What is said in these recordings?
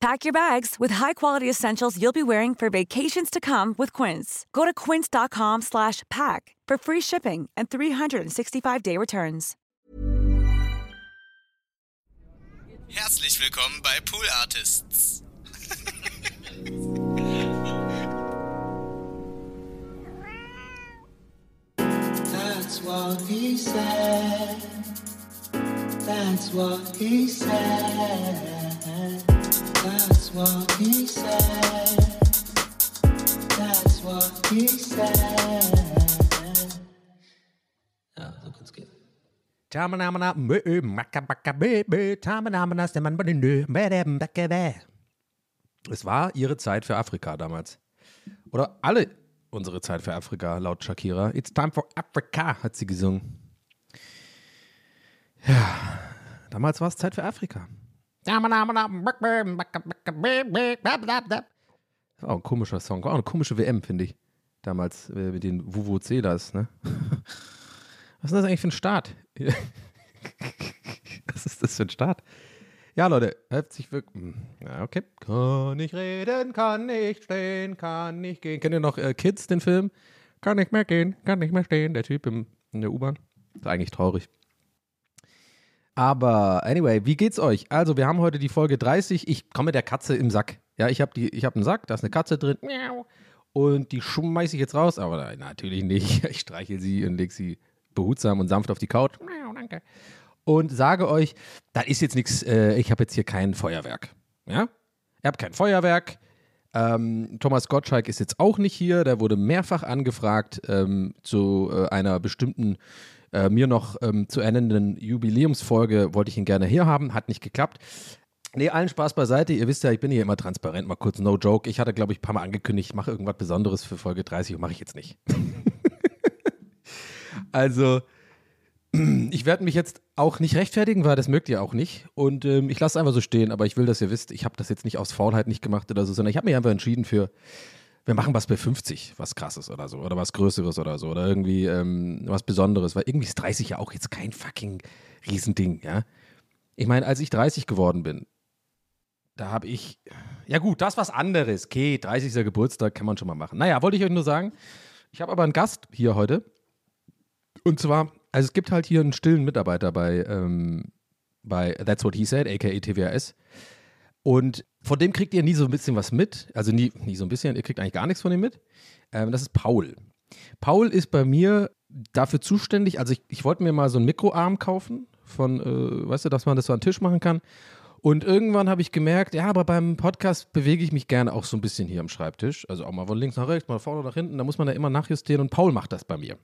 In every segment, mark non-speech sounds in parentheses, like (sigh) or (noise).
Pack your bags with high-quality essentials you'll be wearing for vacations to come with Quince. Go to quince.com slash pack for free shipping and 365-day returns. Herzlich willkommen bei Pool Artists. That's what he said. That's what he said. Tamanamana, bö, bö, tamanamana, badinö, bädäm, bäcke, bä. Es war ihre Zeit für Afrika damals. Oder alle unsere Zeit für Afrika, laut Shakira. It's time for Africa, hat sie gesungen. Ja, damals war es Zeit für Afrika. Das war auch ein komischer Song, war auch eine komische WM, finde ich. Damals äh, mit den Vuvuzelas, ne? Was ist das eigentlich für ein Start? (laughs) Was ist das für ein Start? Ja, Leute, herzlich willkommen. Ja, okay. Kann ich reden, kann nicht stehen, kann nicht gehen. Kennt ihr noch äh, Kids, den Film? Kann nicht mehr gehen, kann nicht mehr stehen. Der Typ im, in der U-Bahn. Ist eigentlich traurig. Aber anyway, wie geht's euch? Also, wir haben heute die Folge 30. Ich komme der Katze im Sack. Ja, ich habe hab einen Sack, da ist eine Katze drin. Und die schmeiße ich jetzt raus. Aber natürlich nicht. (laughs) Ich streiche sie und lege sie behutsam und sanft auf die Couch. Danke. Und sage euch, da ist jetzt nichts, äh, ich habe jetzt hier kein Feuerwerk. Ja? Ihr habt kein Feuerwerk. Ähm, Thomas Gottschalk ist jetzt auch nicht hier. Der wurde mehrfach angefragt ähm, zu äh, einer bestimmten, äh, mir noch ähm, zu ernennenden Jubiläumsfolge. Wollte ich ihn gerne hier haben, hat nicht geklappt. Nee, allen Spaß beiseite. Ihr wisst ja, ich bin hier immer transparent. Mal kurz, no joke. Ich hatte, glaube ich, ein paar Mal angekündigt, ich mache irgendwas Besonderes für Folge 30 und mache ich jetzt nicht. (laughs) also, (clears throat) ich werde mich jetzt auch nicht rechtfertigen, weil das mögt ihr auch nicht. Und ähm, ich lasse es einfach so stehen, aber ich will, dass ihr wisst, ich habe das jetzt nicht aus Faulheit nicht gemacht oder so, sondern ich habe mich einfach entschieden für, wir machen was bei 50, was krasses oder so, oder was Größeres oder so, oder irgendwie ähm, was Besonderes, weil irgendwie ist 30 ja auch jetzt kein fucking Riesending, ja. Ich meine, als ich 30 geworden bin, da habe ich, ja gut, das was anderes, okay, 30. Geburtstag kann man schon mal machen. Naja, wollte ich euch nur sagen, ich habe aber einen Gast hier heute. Und zwar also es gibt halt hier einen stillen Mitarbeiter bei, ähm, bei That's What He Said, aka TWAS. Und von dem kriegt ihr nie so ein bisschen was mit. Also nie, nie so ein bisschen, ihr kriegt eigentlich gar nichts von ihm mit. Ähm, das ist Paul. Paul ist bei mir dafür zuständig, also ich, ich wollte mir mal so einen Mikroarm kaufen, von, äh, weißt du, dass man das so an den Tisch machen kann. Und irgendwann habe ich gemerkt, ja, aber beim Podcast bewege ich mich gerne auch so ein bisschen hier am Schreibtisch. Also auch mal von links nach rechts, mal vorne nach hinten. Da muss man ja immer nachjustieren und Paul macht das bei mir.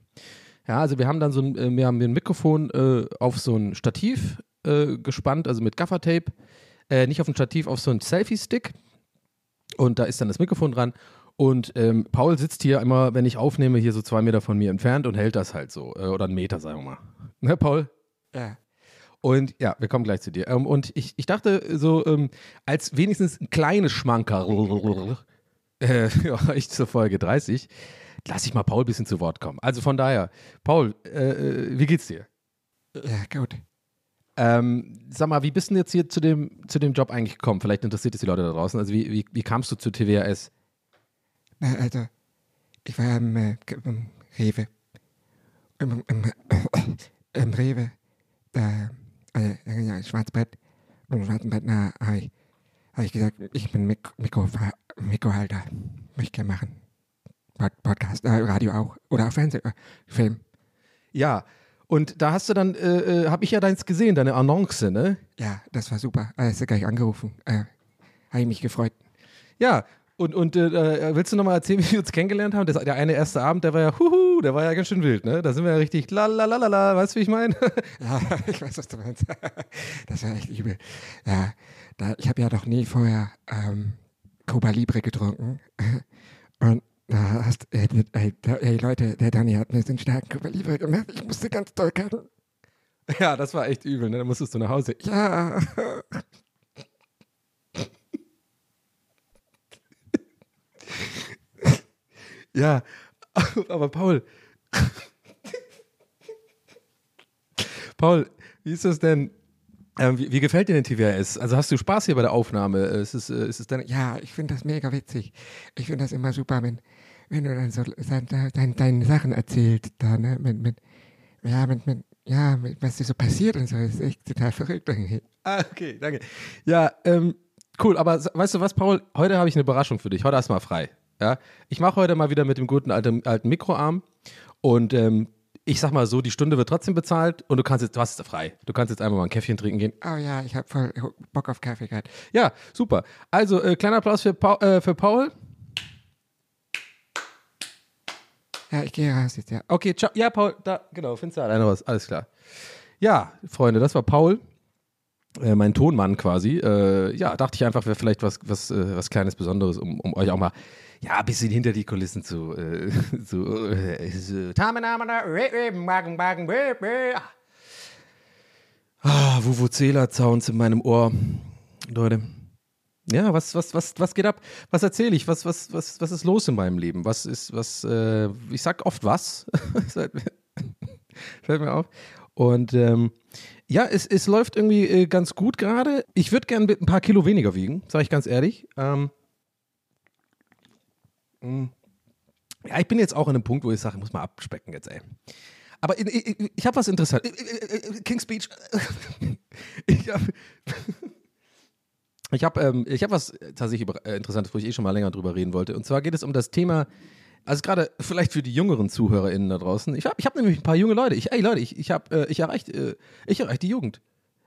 Ja, also wir haben dann so ein, äh, wir haben ein Mikrofon äh, auf so ein Stativ äh, gespannt, also mit Gaffertape. Äh, nicht auf ein Stativ, auf so ein Selfie-Stick. Und da ist dann das Mikrofon dran. Und ähm, Paul sitzt hier immer, wenn ich aufnehme, hier so zwei Meter von mir entfernt und hält das halt so. Äh, oder einen Meter, sagen wir mal. Ne, Paul? Ja. Und ja, wir kommen gleich zu dir. Ähm, und ich, ich dachte so, ähm, als wenigstens ein kleines Schmanker, äh, (laughs) ich zur Folge 30, lass ich mal Paul ein bisschen zu Wort kommen. Also von daher, Paul, äh, äh, wie geht's dir? Ja, gut. Ähm, sag mal, wie bist du jetzt hier zu dem, zu dem Job eigentlich gekommen? Vielleicht interessiert es die Leute da draußen. Also wie, wie, wie kamst du zu TWAS? Na, also, ich war im, äh, im Rewe. Im, im, äh, im Rewe. Da, also, ja, Schwarzbrett. Im Schwarzbrett, na, habe ich, hab ich gesagt, ich bin Mik Mikro, Mikrohalter. Möchte ich gerne machen. Podcast, äh, Radio auch. Oder auch Fernsehen, äh, Film. Ja, Und da hast du dann, äh, äh, habe ich ja deins gesehen, deine Annonce, ne? Ja, das war super. Äh, hast du gleich angerufen. Äh, Habe ich mich gefreut. Ja, und, und äh, äh, willst du nochmal erzählen, (laughs) wie wir uns kennengelernt haben? Das, der eine erste Abend, der war ja, huhu, der war ja ganz schön wild, ne? Da sind wir ja richtig, la la la la la, weißt du, wie ich meine? (laughs) Ja, ich weiß, was du meinst. (laughs) Das war echt übel. Ja, da, ich habe ja noch nie vorher ähm, Cuba Libre getrunken. Und da hast, ey, ey, ey, Leute, der Danny hat mir den starken Libre gemacht. Ich musste ganz doll kacken. ja, das war echt übel, ne? Da musstest du nach Hause. Ja. (laughs) Ja, aber Paul. (laughs) Paul, wie ist das denn? Ähm, wie, wie gefällt dir denn TWS? Also hast du Spaß hier bei der Aufnahme? Äh, Ist es, äh, ist es deine, Ja, ich finde das mega witzig. Ich finde das immer super, wenn, wenn du dann so deine dein, deine Sachen erzählst, da, ne, mit, mit, ja, mit, mit, ja, mit, was dir so passiert und so, das ist echt total verrückt irgendwie. Ah, okay, danke. Ja, ähm, cool, aber weißt du was, Paul? Heute habe ich eine Überraschung für dich. Heute hast du mal frei. Ja? Ich mache heute mal wieder mit dem guten alten, alten Mikroarm und ähm, ich sag mal so, die Stunde wird trotzdem bezahlt und du kannst jetzt, du hast es frei. Du kannst jetzt einfach mal ein Käffchen trinken gehen. Oh ja, ich habe voll Bock auf Kaffee gehabt. Ja, super. Also, äh, kleiner Applaus für, Paul, äh, für Paul. Ja, ich gehe raus jetzt, ja. Okay, ciao. Ja, Paul, da, genau, findest du alleine raus. Alles klar. Ja, Freunde, das war Paul, äh, mein Tonmann quasi. Äh, ja, dachte ich einfach, wäre vielleicht was, was, äh, was Kleines Besonderes, um, um euch auch mal, ja, ein bisschen hinter die Kulissen zu, äh, (laughs) zu, äh, so. Ah, Vuvuzela-Sounds in meinem Ohr. Leute. Ja, was, was, was, was geht ab? Was erzähle ich? Was, was, was, was ist los in meinem Leben? Was ist, was, äh, ich sag oft was. (laughs) Fällt mir auf. Und ähm, ja, es, es läuft irgendwie äh, ganz gut gerade. Ich würde gerne ein paar Kilo weniger wiegen, sage ich ganz ehrlich. Ähm, mh. ja, ich bin jetzt auch an einem Punkt, wo ich sage, ich muss mal abspecken jetzt, ey. Aber ich, ich, ich habe was Interessantes. King's Speech. (laughs) Ich habe (laughs) ich habe ähm, hab was tatsächlich äh, Interessantes, wo ich eh schon mal länger drüber reden wollte. Und zwar geht es um das Thema, also gerade vielleicht für die jüngeren ZuhörerInnen da draußen. Ich habe ich hab nämlich ein paar junge Leute. Ich, ey Leute, ich, ich äh, ich erreicht, äh, ich erreicht die Jugend.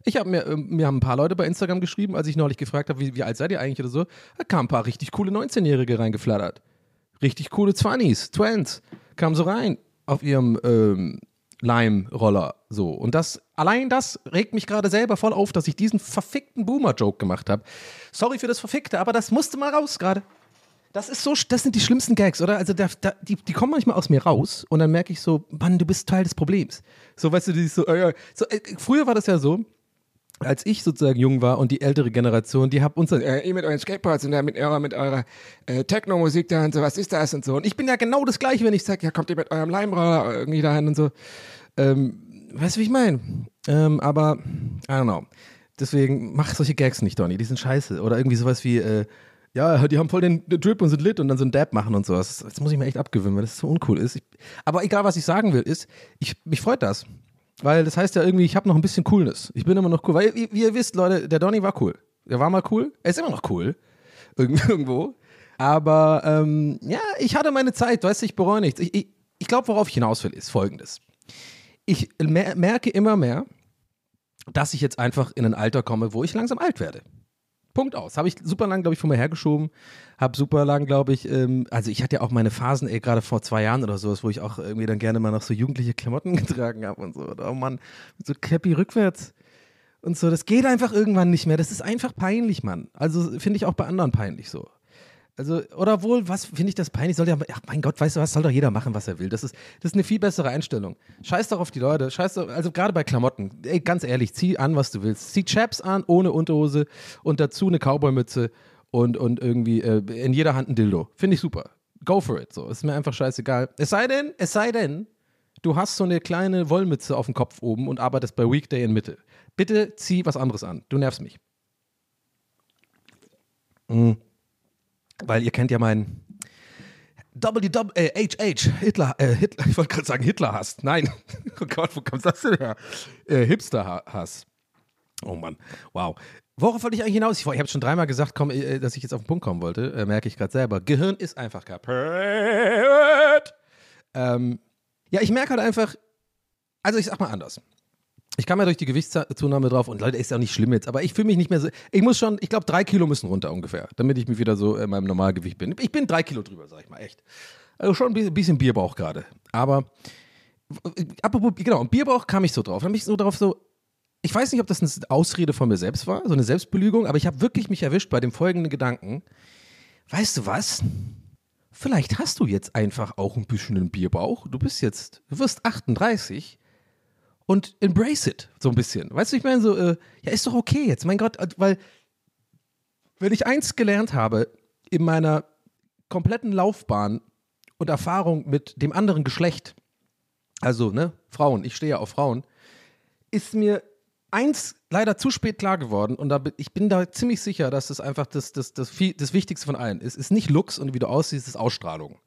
Ich habe mir, ähm, mir haben ein paar Leute bei Instagram geschrieben, als ich neulich gefragt habe, wie, wie alt seid ihr eigentlich oder so. Da kamen ein paar richtig coole 19-Jährige reingeflattert. Richtig coole 20s, Twents, kamen so rein auf ihrem ähm, Lime-Roller. So. Und das, allein das regt mich gerade selber voll auf, dass ich diesen verfickten Boomer-Joke gemacht habe. Sorry für das Verfickte, aber das musste mal raus gerade. Das ist so, das sind die schlimmsten Gags, oder? Also da, da, die, die kommen manchmal aus mir raus und dann merke ich so, Mann, du bist Teil des Problems. So, weißt du, die so, äh, so äh, früher war das ja so, als ich sozusagen jung war und die ältere Generation, die hat uns dann, Äh, ihr mit euren Skateboards und da mit eurer, mit eurer äh, Techno-Musik da und so, was ist das und so. und ich bin ja genau das Gleiche, wenn ich sage, ja, kommt ihr mit eurem Leimroller irgendwie dahin und so. Ähm, weißt du, wie ich meine? Ähm, aber, I don't know. Deswegen mach solche Gags nicht, Donny, die sind scheiße. Oder irgendwie sowas wie, äh, ja, die haben voll den Drip und sind lit und dann so einen Dab machen und sowas. Das muss ich mir echt abgewöhnen, weil das so uncool ist. Ich, aber egal, was ich sagen will, ist, ich, mich freut das. Weil das heißt ja irgendwie, ich habe noch ein bisschen Coolness. Ich bin immer noch cool. Weil, wie, wie ihr wisst, Leute, der Donny war cool. Der war mal cool. Er ist immer noch cool. (laughs) Irgend- Irgendwo. Aber ähm, ja, ich hatte meine Zeit, weißt du, ich bereue nichts. Ich, ich, ich glaube, worauf ich hinaus will, ist folgendes. Ich mer merke immer mehr, dass ich jetzt einfach in ein Alter komme, wo ich langsam alt werde. Punkt aus. Habe ich super lang, glaube ich, von mir hergeschoben. Habe super lang, glaube ich, ähm, also ich hatte ja auch meine Phasen, ey, gerade vor zwei Jahren oder sowas, wo ich auch irgendwie dann gerne mal noch so jugendliche Klamotten (laughs) getragen habe und so. Oder, oh Mann, so Cappy rückwärts und so. Das geht einfach irgendwann nicht mehr. Das ist einfach peinlich, Mann. Also finde ich auch bei anderen peinlich so. Also, oder wohl, was finde ich das peinlich? Soll ja, ach mein Gott, weißt du was, soll doch jeder machen, was er will. Das ist, das ist eine viel bessere Einstellung. Scheiß doch auf die Leute, scheiß doch, also gerade bei Klamotten, ey, ganz ehrlich, zieh an, was du willst. Zieh Chaps an, ohne Unterhose und dazu eine Cowboy-Mütze und, und irgendwie äh, in jeder Hand ein Dildo. Finde ich super. Go for it. So, ist mir einfach scheißegal. Es sei denn, es sei denn, du hast so eine kleine Wollmütze auf dem Kopf oben und arbeitest bei Weekday in Mitte. Bitte zieh was anderes an. Du nervst mich. Mhm. Weil ihr kennt ja meinen äh, HH, Hitler, äh, Hitler, (laughs) ich wollte gerade sagen Hitler-Hass. Nein, (laughs) oh Gott, wo kommt das denn her? Äh, Hipster-Hass. Oh Mann, wow. Worauf wollte ich eigentlich hinaus? Ich, ich habe schon dreimal gesagt, komm, äh, dass ich jetzt auf den Punkt kommen wollte. Äh, merke ich gerade selber. Gehirn ist einfach kaputt. Ähm, ja, ich merke halt einfach, also ich sag mal anders. Ich kam ja durch die Gewichtszunahme drauf und Leute, ist ja auch nicht schlimm jetzt, aber ich fühle mich nicht mehr so. Ich muss schon, ich glaube, drei Kilo müssen runter ungefähr, damit ich mich wieder so in meinem Normalgewicht bin. Ich bin drei Kilo drüber, sag ich mal, echt. Also schon ein bisschen, Bierbauch gerade. Aber, äh, apropos, genau, und Bierbauch kam ich so drauf. Dann bin ich so drauf so, ich weiß nicht, ob das eine Ausrede von mir selbst war, so eine Selbstbelügung, aber ich habe wirklich mich erwischt bei dem folgenden Gedanken. Weißt du was? Vielleicht hast du jetzt einfach auch ein bisschen einen Bierbauch. Du bist jetzt, du wirst 38 und embrace it so ein bisschen. Weißt du, ich meine so, äh, ja, ist doch okay jetzt, mein Gott, äh, weil wenn ich eins gelernt habe in meiner kompletten Laufbahn und Erfahrung mit dem anderen Geschlecht, also ne, Frauen, ich stehe ja auf Frauen, ist mir eins leider zu spät klar geworden und da, ich bin da ziemlich sicher, dass das einfach das, das, das, viel- das Wichtigste von allen ist. Ist nicht Looks und wie du aussiehst, ist Ausstrahlung.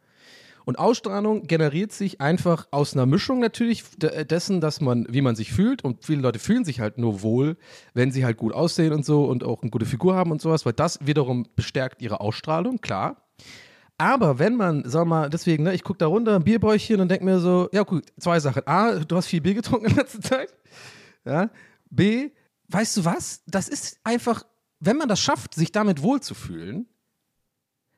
Und Ausstrahlung generiert sich einfach aus einer Mischung natürlich de- dessen, dass man, wie man sich fühlt. Und viele Leute fühlen sich halt nur wohl, wenn sie halt gut aussehen und so und auch eine gute Figur haben und sowas, weil das wiederum bestärkt ihre Ausstrahlung, klar. Aber wenn man, sag mal, deswegen, ne, ich gucke da runter, ein Bierbäuchchen und denke mir so, ja gut, zwei Sachen. A, du hast viel Bier getrunken (laughs) in letzter Zeit. Ja. B, weißt du was? Das ist einfach, wenn man das schafft, sich damit wohlzufühlen,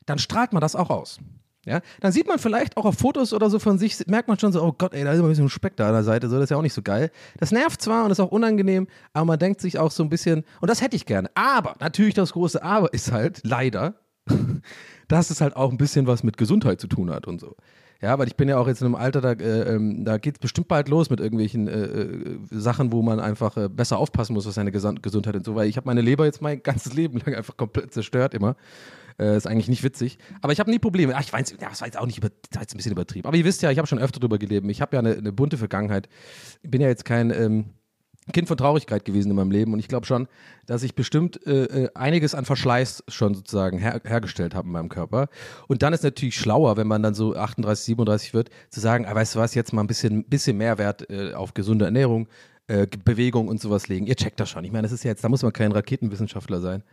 dann strahlt man das auch aus. Ja, dann sieht man vielleicht auch auf Fotos oder so von sich, merkt man schon so, oh Gott, ey, da ist immer ein bisschen Speck da an der Seite, so, das ist ja auch nicht so geil. Das nervt zwar und ist auch unangenehm, aber man denkt sich auch so ein bisschen, und das hätte ich gerne. Aber, natürlich das große Aber ist halt, leider, (laughs) dass es halt auch ein bisschen was mit Gesundheit zu tun hat und so. Ja, weil ich bin ja auch jetzt in einem Alter, da, äh, ähm, da geht es bestimmt bald los mit irgendwelchen äh, äh, Sachen, wo man einfach äh, besser aufpassen muss, was seine Gesundheit und so, weil ich habe meine Leber jetzt mein ganzes Leben lang einfach komplett zerstört immer. Äh, ist eigentlich nicht witzig. Aber ich habe nie Probleme. Ach, ich weiß, ja, das war jetzt auch nicht über, das war jetzt ein bisschen übertrieben. Aber ihr wisst ja, ich habe schon öfter drüber gelebt. Ich habe ja eine, eine bunte Vergangenheit. Ich bin ja jetzt kein ähm, Kind von Traurigkeit gewesen in meinem Leben und ich glaube schon, dass ich bestimmt äh, äh, einiges an Verschleiß schon sozusagen her hergestellt habe in meinem Körper. Und dann ist natürlich schlauer, wenn man dann so 38, 37 wird, zu sagen, ah, weißt du was, jetzt mal ein bisschen, bisschen mehr Wert äh, auf gesunde Ernährung, äh, Bewegung und sowas legen. Ihr checkt das schon. Ich meine, das ist ja jetzt, da muss man kein Raketenwissenschaftler sein,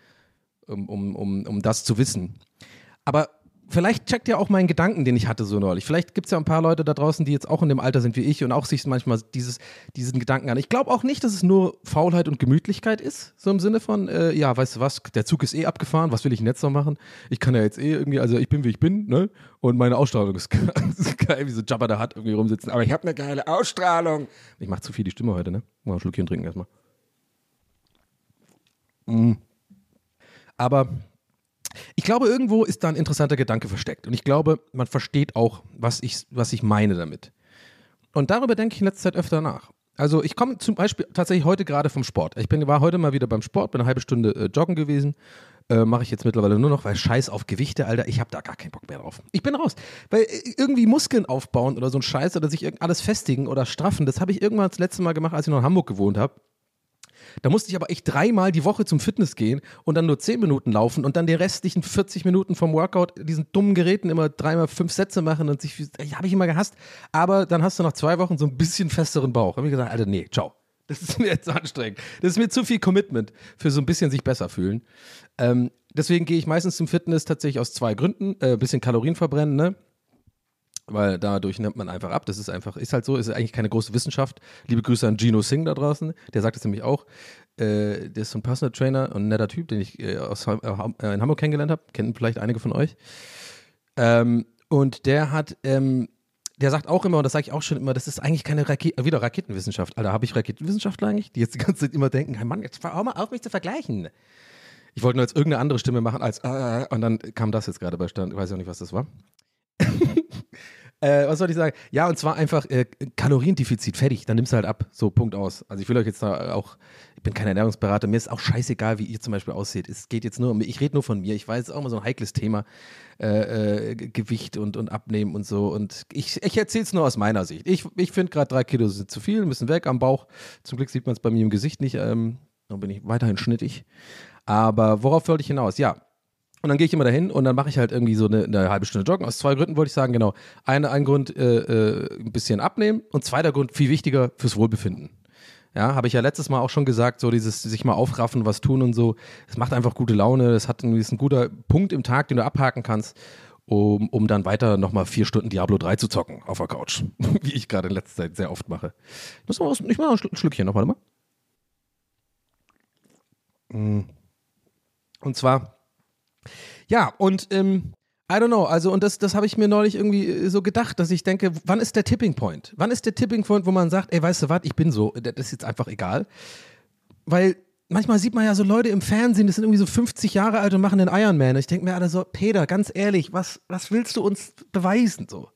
um, um, um, um das zu wissen. Aber vielleicht checkt ihr auch meinen Gedanken, den ich hatte so neulich. Vielleicht gibt es ja ein paar Leute da draußen, die jetzt auch in dem Alter sind wie ich und auch sich manchmal dieses, diesen Gedanken an. Ich glaube auch nicht, dass es nur Faulheit und Gemütlichkeit ist, so im Sinne von, äh, ja, weißt du was, der Zug ist eh abgefahren, was will ich denn jetzt noch machen? Ich kann ja jetzt eh irgendwie, also ich bin wie ich bin, ne? Und meine Ausstrahlung ist (laughs) geil, wie so Jabba da hat irgendwie rumsitzen. Aber ich habe eine geile Ausstrahlung. Ich mache zu viel die Stimme heute, ne? Mal ein Schluckchen trinken erstmal. Mm. Aber ich glaube, irgendwo ist da ein interessanter Gedanke versteckt. Und ich glaube, man versteht auch, was ich, was ich meine damit. Und darüber denke ich in letzter Zeit öfter nach. Also ich komme zum Beispiel tatsächlich heute gerade vom Sport. Ich bin, war heute mal wieder beim Sport, bin eine halbe Stunde äh, joggen gewesen. Äh, Mache ich jetzt mittlerweile nur noch, weil Scheiß auf Gewichte, Alter, ich habe da gar keinen Bock mehr drauf. Ich bin raus. Weil äh, irgendwie Muskeln aufbauen oder so ein Scheiß oder sich alles festigen oder straffen, das habe ich irgendwann das letzte Mal gemacht, als ich noch in Hamburg gewohnt habe. Da musste ich aber echt dreimal die Woche zum Fitness gehen und dann nur 10 Minuten laufen und dann die restlichen 40 Minuten vom Workout diesen dummen Geräten immer dreimal fünf Sätze machen und sich, habe ich immer gehasst. Aber dann hast du nach zwei Wochen so ein bisschen festeren Bauch. Habe ich gesagt, Alter, nee, ciao. Das ist (laughs) mir jetzt anstrengend. Das ist mir zu viel Commitment für so ein bisschen sich besser fühlen. Ähm, deswegen gehe ich meistens zum Fitness tatsächlich aus zwei Gründen. Äh, bisschen Kalorien verbrennen, ne? Weil dadurch nimmt man einfach ab. Das ist einfach, ist halt so, ist eigentlich keine große Wissenschaft. Liebe Grüße an Gino Singh da draußen, der sagt es nämlich auch. Äh, der ist so ein Personal Trainer und ein netter Typ, den ich äh, aus, äh, äh, in Hamburg kennengelernt habe. Kennen vielleicht einige von euch. Ähm, und der hat, ähm, der sagt auch immer, und das sage ich auch schon immer, das ist eigentlich keine Rake äh, wieder Raketenwissenschaft. Alter, habe ich Raketenwissenschaftler eigentlich, die jetzt die ganze Zeit immer denken, hey Mann, jetzt hör mal auf, mich zu vergleichen. Ich wollte nur jetzt irgendeine andere Stimme machen als äh, und dann kam das jetzt gerade bei Stand, ich weiß auch nicht, was das war. (laughs) Äh, was soll ich sagen? Ja, und zwar einfach äh, Kaloriendefizit, fertig, dann nimmst du halt ab. So, Punkt aus. Also ich will euch jetzt da auch, ich bin kein Ernährungsberater, mir ist auch scheißegal, wie ihr zum Beispiel aussieht. Es geht jetzt nur um ich rede nur von mir. Ich weiß, es ist auch immer so ein heikles Thema, äh, äh, Gewicht und, und Abnehmen und so. Und ich, ich erzähle es nur aus meiner Sicht. Ich, ich finde gerade drei Kilo sind zu viel, müssen weg am Bauch. Zum Glück sieht man es bei mir im Gesicht nicht. Ähm, dann bin ich weiterhin schnittig. Aber worauf wollte ich hinaus? Ja, und dann gehe ich immer dahin und dann mache ich halt irgendwie so eine, eine halbe Stunde Joggen. Aus zwei Gründen wollte ich sagen, genau. Eine, ein Grund, äh, äh, ein bisschen abnehmen und zweiter Grund, viel wichtiger, fürs Wohlbefinden. Ja, habe ich ja letztes Mal auch schon gesagt, so dieses sich mal aufraffen, was tun und so. Es macht einfach gute Laune. Das hat irgendwie ist ein guter Punkt im Tag, den du abhaken kannst. um, um dann weiter nochmal vier Stunden Diablo 3 zu zocken auf der Couch. (laughs) Wie ich gerade in letzter Zeit sehr oft mache. Ich muss mal, was- ich mal ein Schlückchen noch, mal. Mm. Und zwar, ja, und ähm, I don't know, also und das, das habe ich mir neulich irgendwie äh, so gedacht, dass ich denke, wann ist der Tipping Point? Wann ist der Tipping Point, wo man sagt, ey, weißt du was, ich bin so, das ist jetzt einfach egal. Weil manchmal sieht man ja so Leute im Fernsehen, die sind irgendwie so 50 Jahre alt und machen den Ironman. Ich denke mir alle so, Peter, ganz ehrlich, was, was willst du uns beweisen so?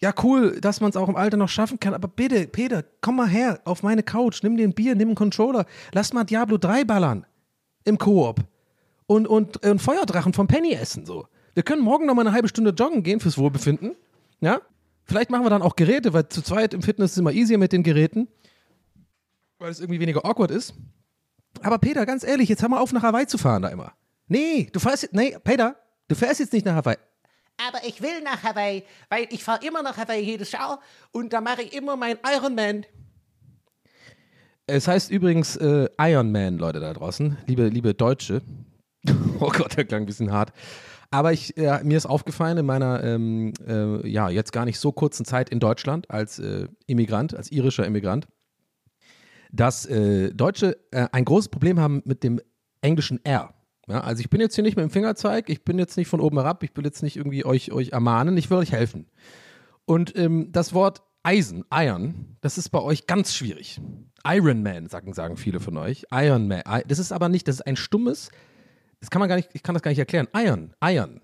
Ja, cool, dass man es auch im Alter noch schaffen kann, aber bitte, Peter, komm mal her auf meine Couch, nimm dir ein Bier, nimm einen Controller, lass mal Diablo 3 ballern im Koop und, und, und Feuerdrachen vom Penny essen so. Wir können morgen noch mal eine halbe Stunde joggen gehen fürs Wohlbefinden, ja? Vielleicht machen wir dann auch Geräte, weil zu zweit im Fitness ist immer easier mit den Geräten, weil es irgendwie weniger awkward ist. Aber Peter, ganz ehrlich, jetzt hör mal auf, nach Hawaii zu fahren da immer. Nee, du fährst jetzt, nee, Peter, du fährst jetzt nicht nach Hawaii. Aber ich will nach Hawaii, weil ich fahre immer nach Hawaii jedes Jahr und da mache ich immer mein Ironman. Es heißt übrigens äh, Iron Man, Leute da draußen, liebe, liebe Deutsche. (laughs) oh Gott, der klang ein bisschen hart. Aber ich, äh, mir ist aufgefallen in meiner, ähm, äh, ja, jetzt gar nicht so kurzen Zeit in Deutschland als äh, Immigrant, als irischer Immigrant, dass äh, Deutsche äh, ein großes Problem haben mit dem englischen R. Ja, also ich bin jetzt hier nicht mit dem Fingerzeig, ich bin jetzt nicht von oben herab, ich will jetzt nicht irgendwie euch, euch ermahnen, ich will euch helfen. Und ähm, das Wort Eisen, Iron, das ist bei euch ganz schwierig. Iron Man, sagen, sagen viele von euch. Iron Man. Das ist aber nicht, das ist ein stummes, das kann man gar nicht, ich kann das gar nicht erklären. Iron, Iron,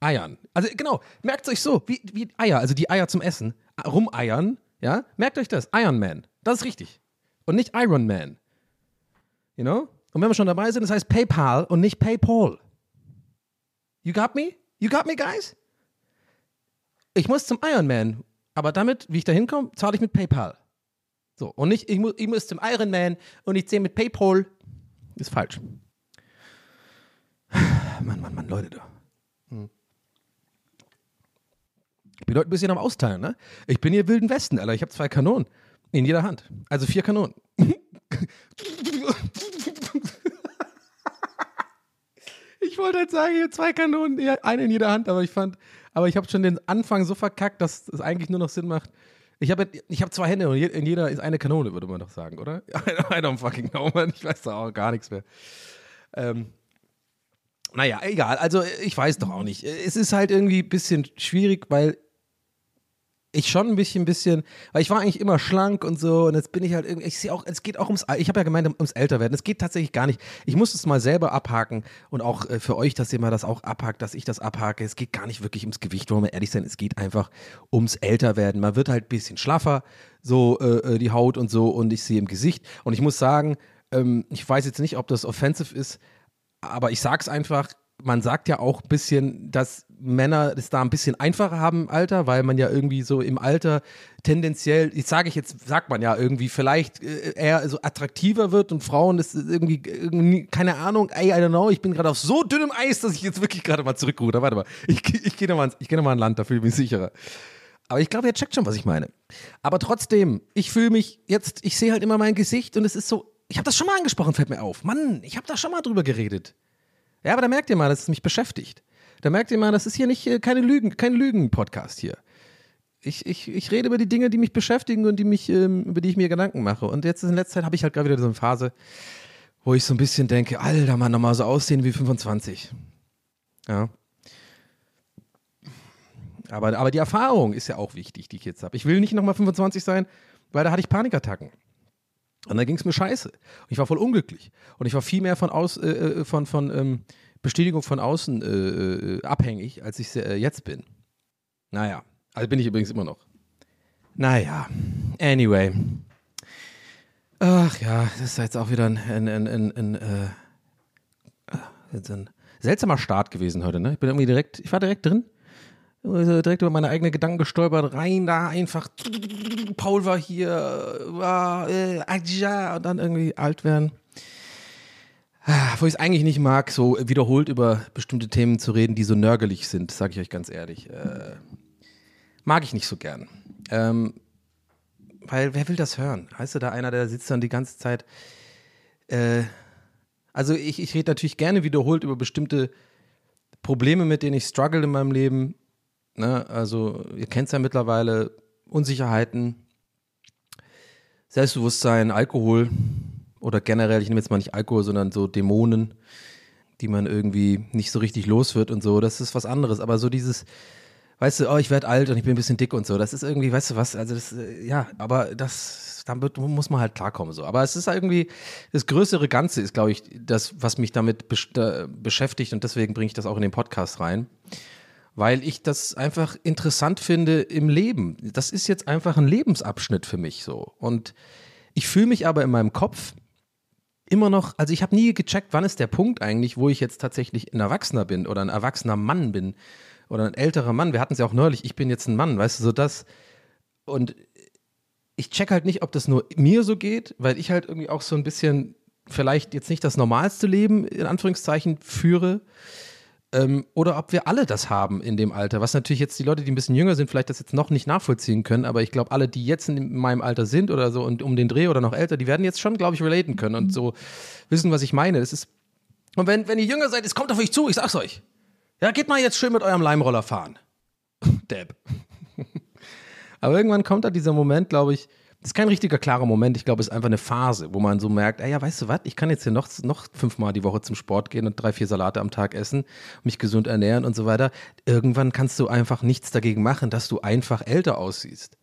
Eiern. Also genau, merkt euch so, wie, wie Eier, also die Eier zum Essen. Rumeiern, ja? Merkt euch das, Iron Man. Das ist richtig. Und nicht Iron Man. You know? Und wenn wir schon dabei sind, das heißt PayPal und nicht PayPal. You got me? You got me, guys? Ich muss zum Iron Man, aber damit, wie ich da hinkomme, zahle ich mit PayPal. So, und nicht, ich muss, ich muss zum Iron Man und ich zähle mit PayPal. Ist falsch. Mann, Mann, Mann, Leute da. Hm. Ich bin heute ein bisschen am Austeilen, ne? Ich bin hier Wilden Westen, Alter. Ich habe zwei Kanonen in jeder Hand. Also vier Kanonen. (laughs) Ich wollte jetzt sagen, hier zwei Kanonen, eine in jeder Hand, aber ich fand, aber ich habe schon den Anfang so verkackt, dass es eigentlich nur noch Sinn macht. Ich habe ich hab zwei Hände und in jeder ist eine Kanone, würde man doch sagen, oder? (laughs) I don't fucking know, man. Ich weiß da auch gar nichts mehr. Ähm, naja, egal. Also ich weiß doch auch nicht. Es ist halt irgendwie ein bisschen schwierig, weil ich schon ein bisschen, bisschen, weil ich war eigentlich immer schlank und so und jetzt bin ich halt irgendwie, ich sehe auch, es geht auch ums, ich habe ja gemeint, ums Älterwerden. Es geht tatsächlich gar nicht. Ich muss es mal selber abhaken und auch äh, für euch, dass ihr mal das auch abhakt, dass ich das abhake. Es geht gar nicht wirklich ums Gewicht, wollen wir ehrlich sein. Es geht einfach ums Älterwerden. Man wird halt ein bisschen schlaffer, so äh, äh, die Haut und so und ich sehe im Gesicht und ich muss sagen, ähm, ich weiß jetzt nicht, ob das offensive ist, aber ich sag's einfach, man sagt ja auch ein bisschen, dass Männer es da ein bisschen einfacher haben im Alter, weil man ja irgendwie so im Alter tendenziell, ich sage ich jetzt, sagt man ja irgendwie, vielleicht äh, eher so attraktiver wird und Frauen ist irgendwie, keine Ahnung, ey, I don't know, ich bin gerade auf so dünnem Eis, dass ich jetzt wirklich gerade mal zurückruhe. Warte mal, ich, ich gehe nochmal geh noch mal an Land, da fühle ich mich sicherer. Aber ich glaube, ihr checkt schon, was ich meine. Aber trotzdem, ich fühle mich jetzt, ich sehe halt immer mein Gesicht und es ist so, ich habe das schon mal angesprochen, fällt mir auf. Mann, ich habe da schon mal drüber geredet. Ja, aber da merkt ihr mal, dass es mich beschäftigt. Da merkt ihr mal, das ist hier nicht äh, keine Lügen, kein Lügen-Podcast hier. Ich, ich, ich rede über die Dinge, die mich beschäftigen und die mich, ähm, über die ich mir Gedanken mache. Und jetzt in letzter Zeit habe ich halt gerade wieder so eine Phase, wo ich so ein bisschen denke, Alter, Mann, nochmal so aussehen wie 25. Ja. Aber, aber die Erfahrung ist ja auch wichtig, die ich jetzt habe. Ich will nicht nochmal 25 sein, weil da hatte ich Panikattacken. Und da ging es mir scheiße. Und ich war voll unglücklich. Und ich war viel mehr von, aus, äh, äh, von, von ähm, Bestätigung von außen äh, äh, abhängig, als ich äh, jetzt bin. Naja, also bin ich übrigens immer noch. Naja, anyway. Ach ja, das ist jetzt auch wieder ein, ein, ein, ein, ein, äh, seltsamer Start gewesen heute. Ne? Ich bin irgendwie direkt, ich war direkt drin. Also direkt über meine eigenen Gedanken gestolpert, rein da einfach. Paul war hier, war, äh, und dann irgendwie alt werden. Ah, Wo ich es eigentlich nicht mag, so wiederholt über bestimmte Themen zu reden, die so nörgelig sind, sage ich euch ganz ehrlich. Äh, mag ich nicht so gern. Ähm, weil wer will das hören? Heißt du da einer, der sitzt dann die ganze Zeit. Äh, also ich, ich rede natürlich gerne wiederholt über bestimmte Probleme, mit denen ich struggle in meinem Leben. Ne? Also, ihr kennt es ja mittlerweile, Unsicherheiten, Selbstbewusstsein, Alkohol oder generell, ich nehme jetzt mal nicht Alkohol, sondern so Dämonen, die man irgendwie nicht so richtig los wird und so. Das ist was anderes. Aber so dieses, weißt du, oh, ich werde alt und ich bin ein bisschen dick und so. Das ist irgendwie, weißt du was, also das, äh, ja, aber das, damit muss man halt klarkommen so. Aber es ist irgendwie, das größere Ganze ist, glaube ich, das, was mich damit besch- beschäftigt und deswegen bringe ich das auch in den Podcast rein. Weil ich das einfach interessant finde im Leben. Das ist jetzt einfach ein Lebensabschnitt für mich so. Und ich fühle mich aber in meinem Kopf immer noch, also ich habe nie gecheckt, wann ist der Punkt eigentlich, wo ich jetzt tatsächlich ein Erwachsener bin oder ein erwachsener Mann bin oder ein älterer Mann. Wir hatten es ja auch neulich, ich bin jetzt ein Mann, weißt du, so das. Und ich check halt nicht, ob das nur mir so geht, weil ich halt irgendwie auch so ein bisschen vielleicht jetzt nicht das normalste Leben in Anführungszeichen führe. Ähm, oder ob wir alle das haben in dem Alter. Was natürlich jetzt die Leute, die ein bisschen jünger sind, vielleicht das jetzt noch nicht nachvollziehen können, aber ich glaube, alle, die jetzt in meinem Alter sind oder so und um den Dreh oder noch älter, die werden jetzt schon, glaube ich, relaten können und so wissen, was ich meine. Das ist. Und wenn, wenn ihr jünger seid, es kommt auf euch zu, ich sag's euch. Ja, geht mal jetzt schön mit eurem Leimroller fahren. (laughs) Dab. (laughs) Aber irgendwann kommt da dieser Moment, glaube ich, das ist kein richtiger klarer Moment. Ich glaube, es ist einfach eine Phase, wo man so merkt, ey, ja, weißt du was, ich kann jetzt hier noch, noch fünfmal die Woche zum Sport gehen und drei, vier Salate am Tag essen, mich gesund ernähren und so weiter. Irgendwann kannst du einfach nichts dagegen machen, dass du einfach älter aussiehst.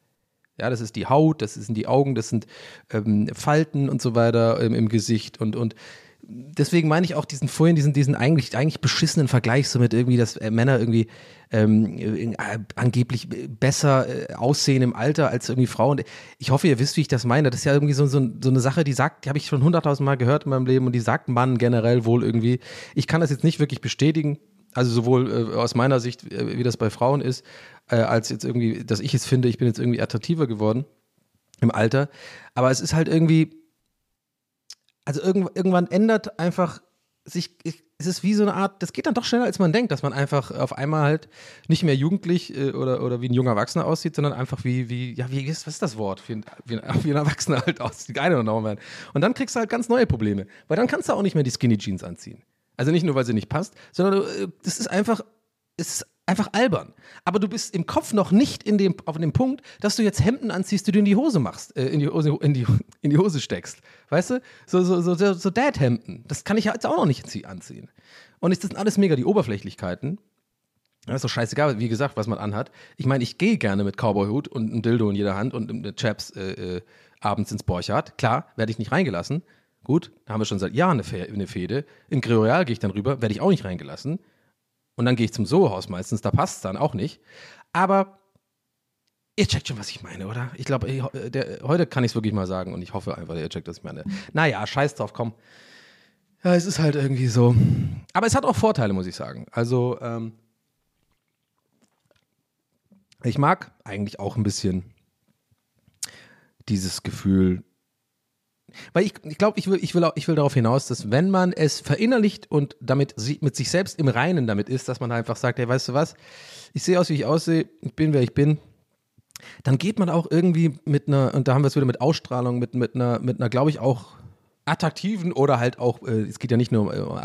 Ja, das ist die Haut, das sind die Augen, das sind ähm, Falten und so weiter ähm, im Gesicht und, und deswegen meine ich auch diesen vorhin, diesen, diesen eigentlich, eigentlich beschissenen Vergleich so mit irgendwie, dass äh, Männer irgendwie ähm, äh, angeblich besser äh, aussehen im Alter als irgendwie Frauen. Ich hoffe, ihr wisst, wie ich das meine. Das ist ja irgendwie so, so, so eine Sache, die sagt, die habe ich schon hunderttausend Mal gehört in meinem Leben und die sagt Mann generell wohl irgendwie. Ich kann das jetzt nicht wirklich bestätigen. Also sowohl äh, aus meiner Sicht, äh, wie das bei Frauen ist, äh, als jetzt irgendwie, dass ich es finde, ich bin jetzt irgendwie attraktiver geworden im Alter. Aber es ist halt irgendwie, also irgend, irgendwann ändert einfach sich, es ist wie so eine Art, das geht dann doch schneller, als man denkt, dass man einfach auf einmal halt nicht mehr jugendlich äh, oder, oder wie ein junger Erwachsener aussieht, sondern einfach wie, wie, ja, wie ist, was ist das Wort? Wie ein, wie ein, (laughs) wie ein Erwachsener halt aussieht. I don't. Und dann kriegst du halt ganz neue Probleme, weil dann kannst du auch nicht mehr die Skinny Jeans anziehen. Also nicht nur, weil sie nicht passt, sondern äh, das ist einfach, es ist einfach albern. Aber du bist im Kopf noch nicht in dem, auf dem Punkt, dass du jetzt Hemden anziehst, die du in die Hose machst, äh, in, die Hose, in, die, in die Hose steckst. Weißt du? So, so, so, so, Dad-Hemden. Das kann ich jetzt auch noch nicht anziehen. Und das sind alles mega die Oberflächlichkeiten. Das ist doch scheißegal, wie gesagt, was man anhat. Ich meine, ich gehe gerne mit Cowboy-Hut und einem Dildo in jeder Hand und mit Chaps äh, äh, abends ins Borchardt. Klar, werde ich nicht reingelassen. Gut, da haben wir schon seit Jahren eine, Fehde. In Greoreal gehe ich dann rüber, werde ich auch nicht reingelassen. Und dann gehe ich zum Soho-Haus meistens, da passt es dann auch nicht. Aber ihr checkt schon, was ich meine, oder? Ich glaube, heute kann ich es wirklich mal sagen und ich hoffe einfach, ihr checkt, was ich meine. Naja, scheiß drauf, komm. Ja, es ist halt irgendwie so. Aber es hat auch Vorteile, muss ich sagen. Also, ähm, ich mag eigentlich auch ein bisschen dieses Gefühl, weil ich, ich glaube, ich will, ich, will ich will darauf hinaus, dass wenn man es verinnerlicht und damit mit sich selbst im Reinen damit ist, dass man einfach sagt, hey, weißt du was, ich sehe aus, wie ich aussehe, ich bin, wer ich bin, dann geht man auch irgendwie mit einer, und da haben wir es wieder mit Ausstrahlung, mit, mit einer, mit einer, glaube ich, auch attraktiven oder halt auch, äh, es geht ja nicht nur um äh,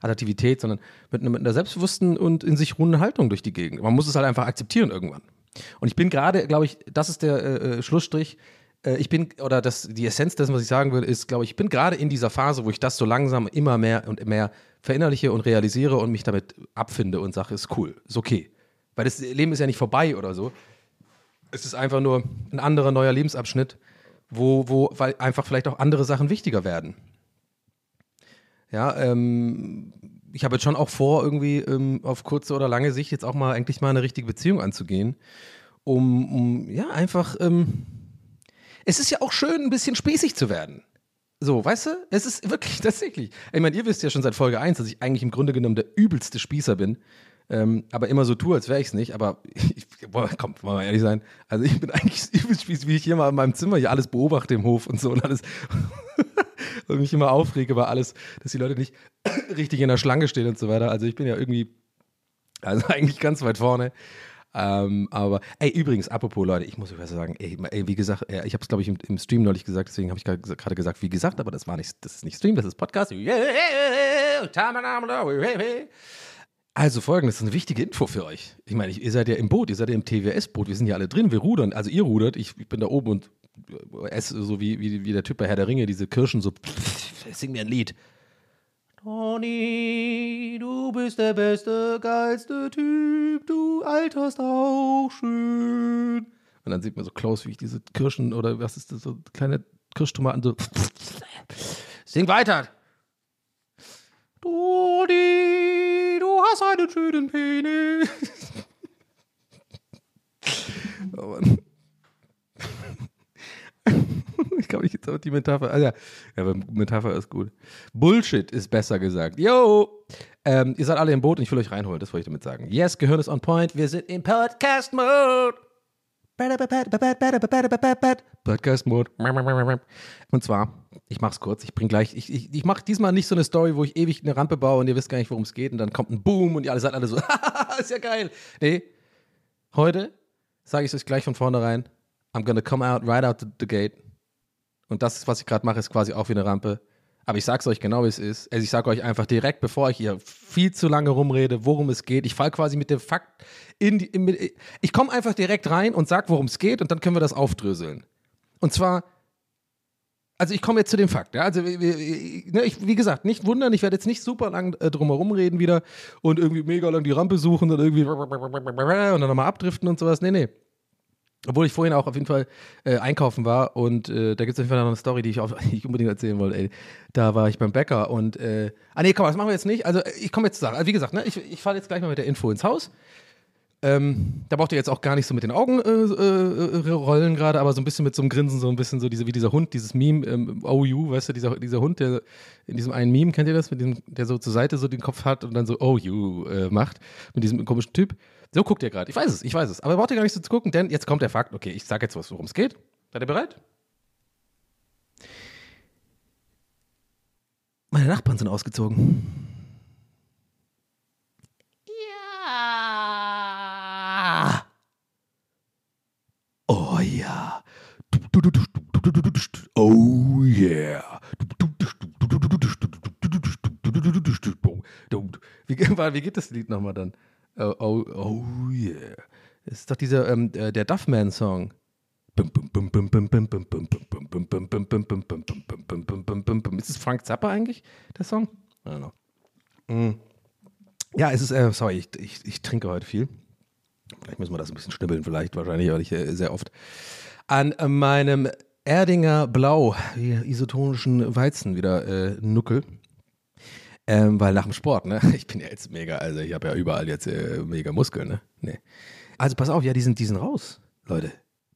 Attraktivität, sondern mit einer, mit einer selbstbewussten und in sich ruhenden Haltung durch die Gegend. Man muss es halt einfach akzeptieren irgendwann. Und ich bin gerade, glaube ich, das ist der äh, Schlussstrich, ich bin, oder das, die Essenz dessen, was ich sagen will, ist, glaube ich, ich bin gerade in dieser Phase, wo ich das so langsam immer mehr und mehr verinnerliche und realisiere und mich damit abfinde und sage, ist cool, ist okay. Weil das Leben ist ja nicht vorbei oder so. Es ist einfach nur ein anderer neuer Lebensabschnitt, wo, wo weil einfach vielleicht auch andere Sachen wichtiger werden. Ja, ähm, ich habe jetzt schon auch vor, irgendwie ähm, auf kurze oder lange Sicht jetzt auch mal eigentlich mal eine richtige Beziehung anzugehen, um, um ja, einfach. Ähm, es ist ja auch schön, ein bisschen spießig zu werden. So, weißt du? Es ist wirklich (laughs) tatsächlich. Ich meine, ihr wisst ja schon seit Folge 1, dass ich eigentlich im Grunde genommen der übelste Spießer bin. Ähm, aber immer so tue, als wäre ich es nicht. Aber (laughs) ich, boah, komm, wollen wir ehrlich sein. Also ich bin eigentlich (laughs) übelst spießig, wie ich hier mal in meinem Zimmer hier alles beobachte im Hof und so und alles. und mich immer aufrege über alles, dass die Leute nicht (coughs) richtig in der Schlange stehen und so weiter. Also ich bin ja irgendwie, also eigentlich ganz weit vorne. Ähm, aber, ey, übrigens, apropos Leute, ich muss euch was sagen, ey, ey wie gesagt, ey, ich habe es, glaube ich, im, im, Stream neulich gesagt, deswegen habe ich gerade gesagt, wie gesagt, aber das war nicht, das ist nicht Stream, das ist Podcast. Also folgendes, das ist eine wichtige Info für euch. Ich meine, ihr seid ja im Boot, ihr seid ja im TWS-Boot, wir sind ja alle drin, wir rudern. Also ihr rudert, ich, ich bin da oben und äh, esse so wie, wie, wie der Typ bei Herr der Ringe, diese Kirschen so, (laughs) sing mir ein Lied. Toni, du bist der beste, geilste Typ, du alterst auch schön. Und dann sieht man so close, wie ich diese Kirschen oder was ist das, so kleine Kirschtomaten so. Sing weiter. Toni, du hast einen schönen Penis. (laughs) oh Mann. Ich glaube, ich jetzt auch die Metapher. Also, ja, aber Metapher ist gut. Bullshit ist besser gesagt. Yo! Ähm, ihr seid alle im Boot und ich will euch reinholen, das wollte ich damit sagen. Yes, Gehirn ist on point. Wir sind im Podcast-Mode. Podcast-Mode. Und zwar, ich mach's kurz, ich bring gleich, ich, ich, ich mach diesmal nicht so eine Story, wo ich ewig eine Rampe baue und ihr wisst gar nicht, worum es geht und dann kommt ein Boom und ihr alle seid alle so, (laughs) ist ja geil. Nee, heute sage ich es euch gleich von vornherein, I'm gonna come out right out the, the gate und das, was ich gerade mache, ist quasi auch wie eine Rampe. Aber ich sag's euch genau, wie es ist. Also ich sage euch einfach direkt, bevor ich hier viel zu lange rumrede, worum es geht. Ich fall quasi mit dem Fakt in die. In, ich komme einfach direkt rein und sag, worum es geht, und dann können wir das aufdröseln. Und zwar. Also ich komme jetzt zu dem Fakt. Ja? Also wie, ne, ich, wie gesagt, nicht wundern, ich werde jetzt nicht super lang äh, drumherum reden wieder und irgendwie mega lang die Rampe suchen und irgendwie und dann nochmal abdriften und sowas. Nee, nee. Obwohl ich vorhin auch auf jeden Fall äh, einkaufen war und äh, da gibt es auf jeden Fall noch eine Story, die ich, auch, (laughs) ich unbedingt erzählen wollte. Ey. Da war ich beim Bäcker und, äh, ah nee, komm, das machen wir jetzt nicht. Also ich komme jetzt zu sagen, also, wie gesagt, ne, ich, ich fahre jetzt gleich mal mit der Info ins Haus. Ähm, da braucht ihr jetzt auch gar nicht so mit den Augen äh, äh, rollen gerade, aber so ein bisschen mit so einem Grinsen, so ein bisschen so diese, wie dieser Hund, dieses Meme, ähm, OU, weißt du, dieser, dieser Hund, der in diesem einen Meme, kennt ihr das, mit dem, der so zur Seite so den Kopf hat und dann so OU äh, macht, mit diesem komischen Typ. So guckt ihr gerade. Ich weiß es, ich weiß es. Aber braucht ihr gar nicht so zu gucken, denn jetzt kommt der Fakt. Okay, ich sage jetzt was, worum es geht. Seid ihr bereit? Meine Nachbarn sind ausgezogen. Ja. Oh ja. Oh yeah. Wie, wie geht das Lied nochmal dann? Oh, oh, oh yeah. Das ist doch dieser, ähm, der Duffman-Song. Ist es Frank Zappa eigentlich, der Song? I don't know. Mm. Ja, es ist, äh, sorry, ich, ich, ich, trinke heute viel. Vielleicht müssen wir das ein bisschen schnibbeln, vielleicht, wahrscheinlich, weil ich äh, sehr oft an meinem Erdinger Blau, isotonischen Weizen wieder äh, nuckel. Ähm, weil nach dem Sport, ne? (laughs) Ich bin ja jetzt mega, also ich habe ja überall jetzt äh, mega Muskeln, ne? Nee. Also pass auf, ja, die sind, die sind raus, Leute.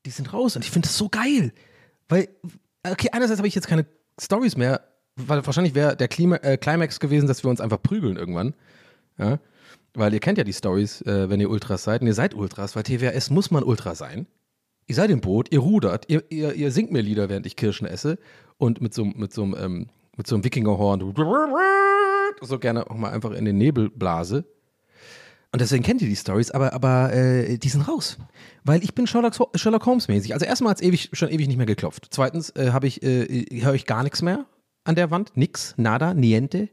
Die sind raus und ich finde das so geil. Weil, okay, einerseits habe ich jetzt keine Stories mehr, weil wahrscheinlich wäre der Klima, äh, Climax gewesen, dass wir uns einfach prügeln irgendwann. Ja? Weil ihr kennt ja die Stories, äh, wenn ihr Ultras seid. Und ihr seid Ultras, weil TWS muss man Ultra sein. Ihr seid im Boot, ihr rudert, ihr, ihr, ihr singt mir Lieder, während ich Kirschen esse. Und mit so, mit so, ähm, mit so einem Wikingerhorn so gerne auch mal einfach in den Nebel blase. Und deswegen kennt ihr die Stories, aber, aber äh, die sind raus. Weil ich bin Sherlock, Sherlock Holmes mäßig. Also erstmal hat es ewig, schon ewig nicht mehr geklopft. Zweitens äh, ich, äh, höre ich gar nichts mehr an der Wand. Nix, nada, niente.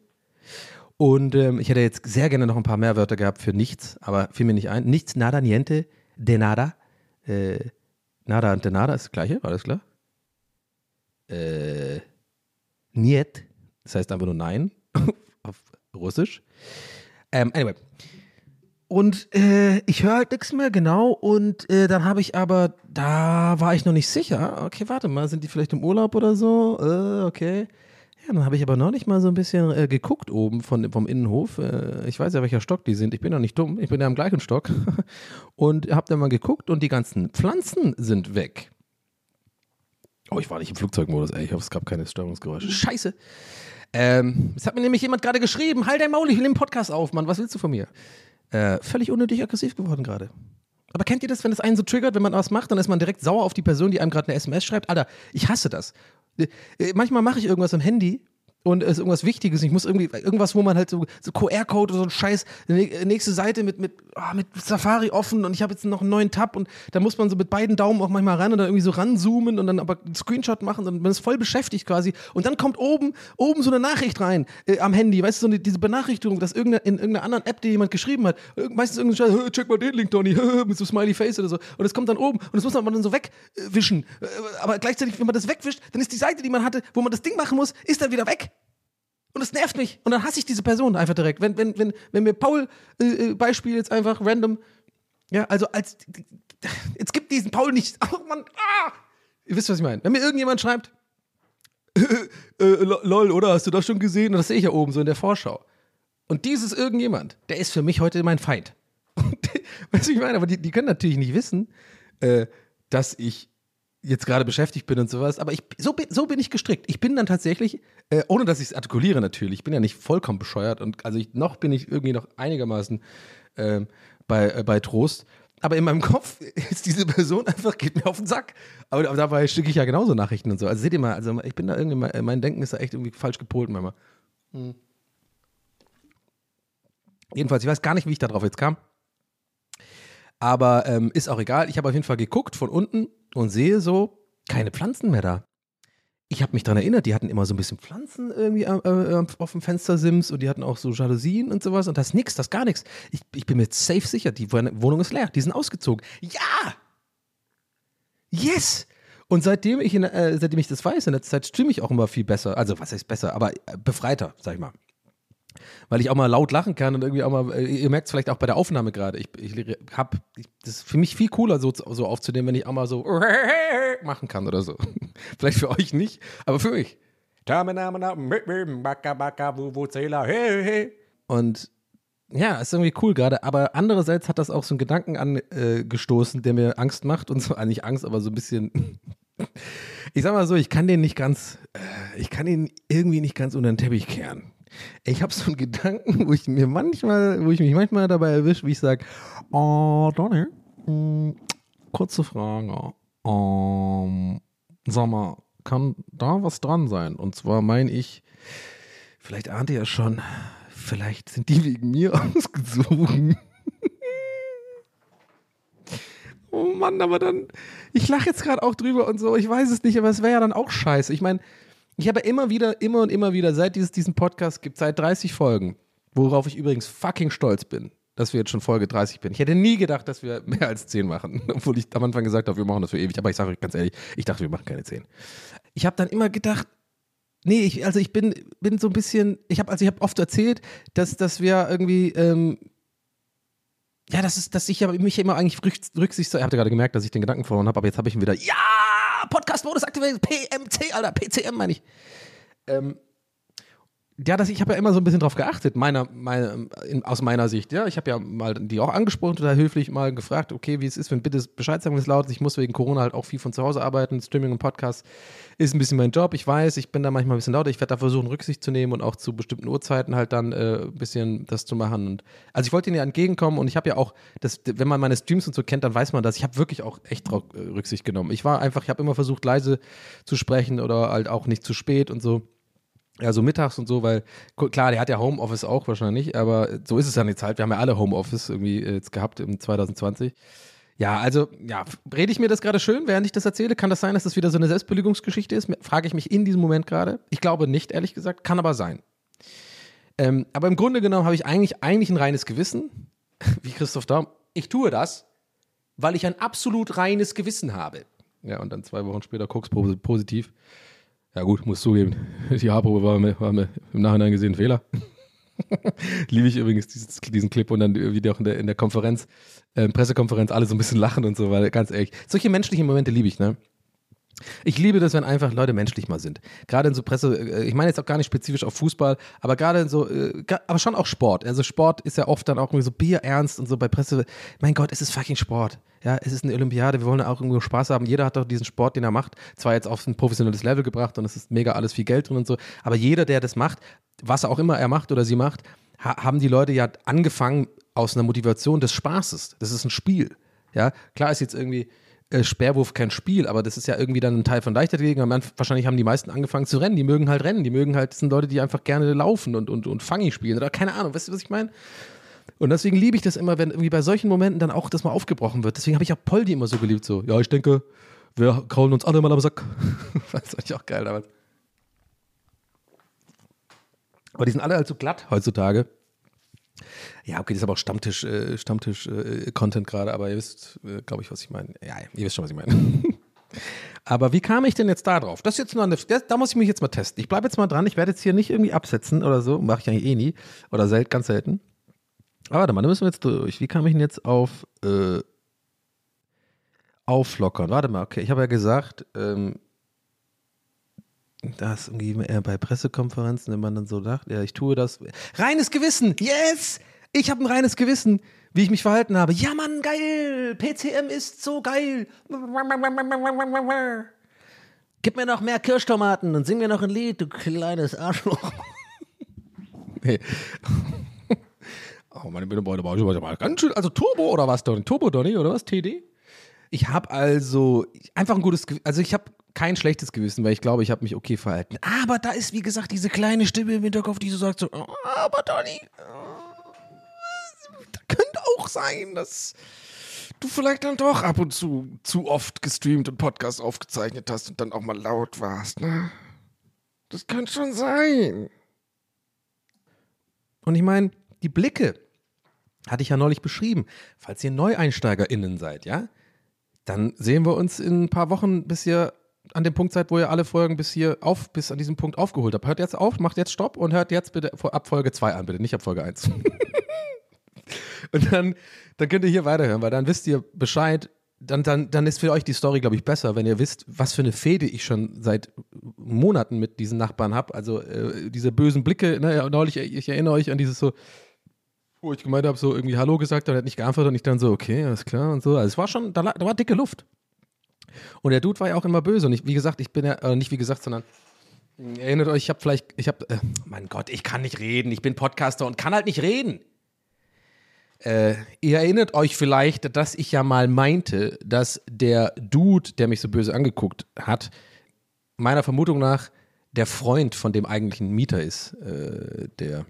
Und ähm, ich hätte jetzt sehr gerne noch ein paar mehr Wörter gehabt für nichts, aber fiel mir nicht ein. Nichts, nada, niente, de nada. Äh, nada und de nada ist das gleiche, alles klar? Äh, niet, das heißt einfach nur nein (laughs) auf Russisch. Ähm, anyway. Und äh, ich höre halt nichts mehr genau. Und äh, dann habe ich aber, da war ich noch nicht sicher. Okay, warte mal, sind die vielleicht im Urlaub oder so? Äh, okay. Ja, dann habe ich aber noch nicht mal so ein bisschen äh, geguckt oben von, vom Innenhof. Äh, ich weiß ja, welcher Stock die sind. Ich bin doch nicht dumm. Ich bin ja am gleichen Stock. (laughs) und habe dann mal geguckt und die ganzen Pflanzen sind weg. Oh, ich war nicht im Flugzeugmodus, ey. Ich hoffe, es gab keine Störungsgeräusche. Scheiße. Ähm, es hat mir nämlich jemand gerade geschrieben, halt dein Maul, ich will den Podcast auf, Mann, was willst du von mir? Äh, völlig unnötig aggressiv geworden gerade. Aber kennt ihr das, wenn das einen so triggert, wenn man was macht, dann ist man direkt sauer auf die Person, die einem gerade eine SMS schreibt? Alter, ich hasse das. Äh, manchmal mache ich irgendwas am Handy und es ist irgendwas Wichtiges. Ich muss irgendwie, irgendwas, wo man halt so, so QR-Code oder so ein Scheiß, nä- nächste Seite mit, mit, ah, mit Safari offen und ich habe jetzt noch einen neuen Tab und da muss man so mit beiden Daumen auch manchmal ran und dann irgendwie so ranzoomen und dann aber einen Screenshot machen und man ist voll beschäftigt quasi. Und dann kommt oben, oben so eine Nachricht rein äh, am Handy, weißt du, so eine, diese Benachrichtigung, dass irgendeine, in irgendeiner anderen App, die jemand geschrieben hat, irg- meistens irgendein Scheiß, "Hö, check mal den Link, Donny, (laughs) mit so Smiley Face oder so. Und es kommt dann oben und das muss man dann so wegwischen. Äh, Aber gleichzeitig, wenn man das wegwischt, dann ist die Seite, die man hatte, wo man das Ding machen muss, ist dann wieder weg. Und das nervt mich. Und dann hasse ich diese Person einfach direkt. Wenn, wenn, wenn, wenn mir Paul äh, äh, Beispiel jetzt einfach random, ja, also als jetzt gibt diesen Paul nicht. (laughs) Oh Mann, ah! Ihr wisst, was ich meine. Wenn mir irgendjemand schreibt, (laughs) äh, lo- lol, oder hast du das schon gesehen? Und das sehe ich ja oben so in der Vorschau. Und dieses irgendjemand, der ist für mich heute mein Feind. (laughs) weißt du, ich meine? Aber die, die können natürlich nicht wissen, äh, dass ich jetzt gerade beschäftigt bin und sowas, aber ich, so, bin, so bin ich gestrickt. Ich bin dann tatsächlich, äh, ohne dass ich es artikuliere natürlich, ich bin ja nicht vollkommen bescheuert und also ich, noch bin ich irgendwie noch einigermaßen ähm, bei, äh, bei Trost. Aber in meinem (laughs) Kopf ist diese Person einfach, geht mir auf den Sack. Aber, aber dabei schicke ich ja genauso Nachrichten und so. Also seht ihr mal, also ich bin da irgendwie, mein- Denken ist da echt irgendwie falsch gepolt manchmal. Hm. Jedenfalls, ich weiß gar nicht, wie ich darauf jetzt kam. Aber ähm, ist auch egal. Ich habe auf jeden Fall geguckt von unten und sehe so keine Pflanzen mehr da. Ich habe mich daran erinnert, die hatten immer so ein bisschen Pflanzen irgendwie äh, auf dem Fenstersims und die hatten auch so Jalousien und sowas und das ist nix, das ist gar nichts. Ich, ich bin mir safe sicher, die Wohnung ist leer, die sind ausgezogen. Ja! Yes! Und seitdem ich, in, äh, seitdem ich das weiß, in der Zeit stimme ich auch immer viel besser. Also, was heißt besser, aber äh, befreiter, sag ich mal weil ich auch mal laut lachen kann und irgendwie auch mal, äh, ihr merkt es vielleicht auch bei der Aufnahme gerade, ich, ich hab, ich, das ist für mich viel cooler so, so aufzunehmen, wenn ich auch mal so (laughs) machen kann oder so. (laughs) vielleicht für euch nicht, aber für mich. Und ja, ist irgendwie cool gerade, aber andererseits hat das auch so einen Gedanken angestoßen, der mir Angst macht und (laughs) so, äh, nicht Angst, aber so ein bisschen, ich sag mal so, ich kann den nicht ganz, äh, ich kann ihn irgendwie nicht ganz unter den Teppich kehren. Ich habe so einen Gedanken, wo ich mir manchmal, wo ich mich manchmal dabei erwische, wie ich sage, oh, Donny, mh, kurze Frage. Ähm, sag mal, kann da was dran sein? Und zwar meine ich, vielleicht ahnt ihr ja schon, vielleicht sind die wegen mir (laughs) ausgezogen. (laughs) oh Mann, aber dann, ich lache jetzt gerade auch drüber und so, ich weiß es nicht, aber es wäre ja dann auch scheiße. Ich meine, ich habe immer wieder, immer und immer wieder, seit es diesen Podcast gibt, seit 30 Folgen, worauf ich übrigens fucking stolz bin, dass wir jetzt schon Folge 30 bin. Ich hätte nie gedacht, dass wir mehr als 10 machen, (laughs) obwohl ich am Anfang gesagt habe, wir machen das für ewig. Aber ich sage euch ganz ehrlich, ich dachte, wir machen keine 10. Ich habe dann immer gedacht, nee, ich, also ich bin, bin so ein bisschen, ich habe also habe oft erzählt, dass, dass wir irgendwie, ähm, ja, das ist, dass ich mich immer eigentlich rück- rücksichts, ich habe gerade gemerkt, dass ich den Gedanken verloren habe, aber jetzt habe ich ihn wieder, ja, Podcast-Modus aktiviert, PMC, Alter, PCM meine ich. Ähm, ja, das, ich habe ja immer so ein bisschen drauf geachtet, meiner, meine, in, aus meiner Sicht. Ja, ich habe ja mal die auch angesprochen, total höflich mal gefragt, okay, wie es ist, wenn bitte Bescheid sagen, wenn es laut ist. Ich muss wegen Corona halt auch viel von zu Hause arbeiten. Streaming und Podcast ist ein bisschen mein Job. Ich weiß, ich bin da manchmal ein bisschen lauter. Ich werde da versuchen, Rücksicht zu nehmen und auch zu bestimmten Uhrzeiten halt dann äh, ein bisschen das zu machen. Und, also ich wollte Ihnen ja entgegenkommen und ich habe ja auch, das, wenn man meine Streams und so kennt, dann weiß man das. Ich habe wirklich auch echt drauf äh, Rücksicht genommen. Ich war einfach, ich habe immer versucht, leise zu sprechen oder halt auch nicht zu spät und so. Ja, so mittags und so, weil klar, der hat ja Homeoffice auch wahrscheinlich, aber so ist es ja jetzt halt. Wir haben ja alle Homeoffice irgendwie äh, jetzt gehabt im 2020. Ja, also, ja, rede ich mir das gerade schön, während ich das erzähle? Kann das sein, dass das wieder so eine Selbstbelügungsgeschichte ist? Frage ich mich in diesem Moment gerade. Ich glaube nicht, ehrlich gesagt, kann aber sein. Ähm, aber im Grunde genommen habe ich eigentlich, eigentlich ein reines Gewissen, (laughs) wie Christoph Daum. Ich tue das, weil ich ein absolut reines Gewissen habe. Ja, und dann zwei Wochen später Koksprobe positiv. Ja gut, muss zugeben, (laughs) die Haarprobe war mir, war mir im Nachhinein gesehen ein Fehler. (laughs) Liebe ich übrigens dieses, diesen Clip und dann wieder auch in der, in der Konferenz, äh, Pressekonferenz, alle so ein bisschen lachen und so, weil ganz ehrlich, solche menschlichen Momente liebe ich, ne? Ich liebe das, wenn einfach Leute menschlich mal sind. Gerade in so Presse, äh, ich meine jetzt auch gar nicht spezifisch auf Fußball, aber gerade in so, äh, aber schon auch Sport. Also Sport ist ja oft dann auch irgendwie so bierernst und so bei Presse. Mein Gott, es ist fucking Sport. Ja, es ist eine Olympiade, wir wollen auch irgendwo Spaß haben. Jeder hat doch diesen Sport, den er macht, zwar jetzt auf ein professionelles Level gebracht und es ist mega alles viel Geld drin und so, aber jeder, der das macht, was auch immer er macht oder sie macht, ha haben die Leute ja angefangen aus einer Motivation des Spaßes. Das ist ein Spiel. Ja, klar ist jetzt irgendwie äh, Sperrwurf kein Spiel, aber das ist ja irgendwie dann ein Teil von Leichtathletik. Wahrscheinlich haben die meisten angefangen zu rennen. Die mögen halt rennen. Die mögen halt, das sind Leute, die einfach gerne laufen und, und, und Fangi spielen oder keine Ahnung. Weißt du, was ich meine? Und deswegen liebe ich das immer, wenn irgendwie bei solchen Momenten dann auch das mal aufgebrochen wird. Deswegen habe ich auch Poldi immer so geliebt. So, ja, ich denke, wir kraulen uns alle mal am Sack. das (laughs) fand ich auch geil damals. Aber die sind alle halt so glatt heutzutage. Ja, okay, das ist aber auch Stammtisch, äh, Stammtisch-Content gerade, aber ihr wisst, äh, glaube ich, was ich meine. Ja, ihr wisst schon, was ich meine. (laughs) aber wie kam ich denn jetzt da drauf? Das jetzt nur eine, das, da muss ich mich jetzt mal testen. Ich bleibe jetzt mal dran. Ich werde jetzt hier nicht irgendwie absetzen oder so. Mache ich eigentlich eh nie. Oder sel ganz selten. Aber warte mal, da müssen wir jetzt durch. Wie kam ich denn jetzt auf äh, auflockern? Warte mal, okay. Ich habe ja gesagt, ähm, das irgendwie eher bei Pressekonferenzen, wenn man dann so dacht, ja, ich tue das. Reines Gewissen, yes! Ich habe ein reines Gewissen, wie ich mich verhalten habe. Ja, Mann, geil! PCM ist so geil! Gib mir noch mehr Kirschtomaten und sing mir noch ein Lied, du kleines Arschloch. nee. Oh, meine Mitarbeiter war ganz schön, also Turbo oder was, Donny? Turbo, Donny, oder was? TD? Ich habe also einfach ein gutes, Gew- also ich habe kein schlechtes Gewissen, weil ich glaube, ich habe mich okay verhalten. Aber da ist, wie gesagt, diese kleine Stimme im Hinterkopf, die so sagt so, "Oh, aber Donny, da könnte auch sein, dass du vielleicht dann doch ab und zu zu oft gestreamt und Podcast aufgezeichnet hast und dann auch mal laut warst, ne? Das könnte schon sein. Und ich meine, die Blicke hatte ich ja neulich beschrieben. Falls ihr NeueinsteigerInnen seid, ja, dann sehen wir uns in ein paar Wochen, bis ihr an dem Punkt seid, wo ihr alle Folgen bis hier auf, bis an diesem Punkt aufgeholt habt. Hört jetzt auf, macht jetzt Stopp und hört jetzt bitte ab Folge 2 an, bitte, nicht ab Folge 1. (laughs) und dann, dann könnt ihr hier weiterhören, weil dann wisst ihr Bescheid. Dann, dann, dann ist für euch die Story, glaube ich, besser, wenn ihr wisst, was für eine Fehde ich schon seit Monaten mit diesen Nachbarn habe. Also äh, diese bösen Blicke, ne, neulich, ich erinnere euch an dieses so, wo ich gemeint habe, so irgendwie Hallo gesagt, und er hat nicht geantwortet und ich dann so, okay, alles klar und so. Also es war schon, da, da war dicke Luft. Und der Dude war ja auch immer böse. Und ich, wie gesagt, ich bin ja, äh, nicht wie gesagt, sondern erinnert euch, ich habe vielleicht, ich habe, äh, mein Gott, ich kann nicht reden. Ich bin Podcaster und kann halt nicht reden. Äh, ihr erinnert euch vielleicht, dass ich ja mal meinte, dass der Dude, der mich so böse angeguckt hat, meiner Vermutung nach der Freund von dem eigentlichen Mieter ist, äh, der,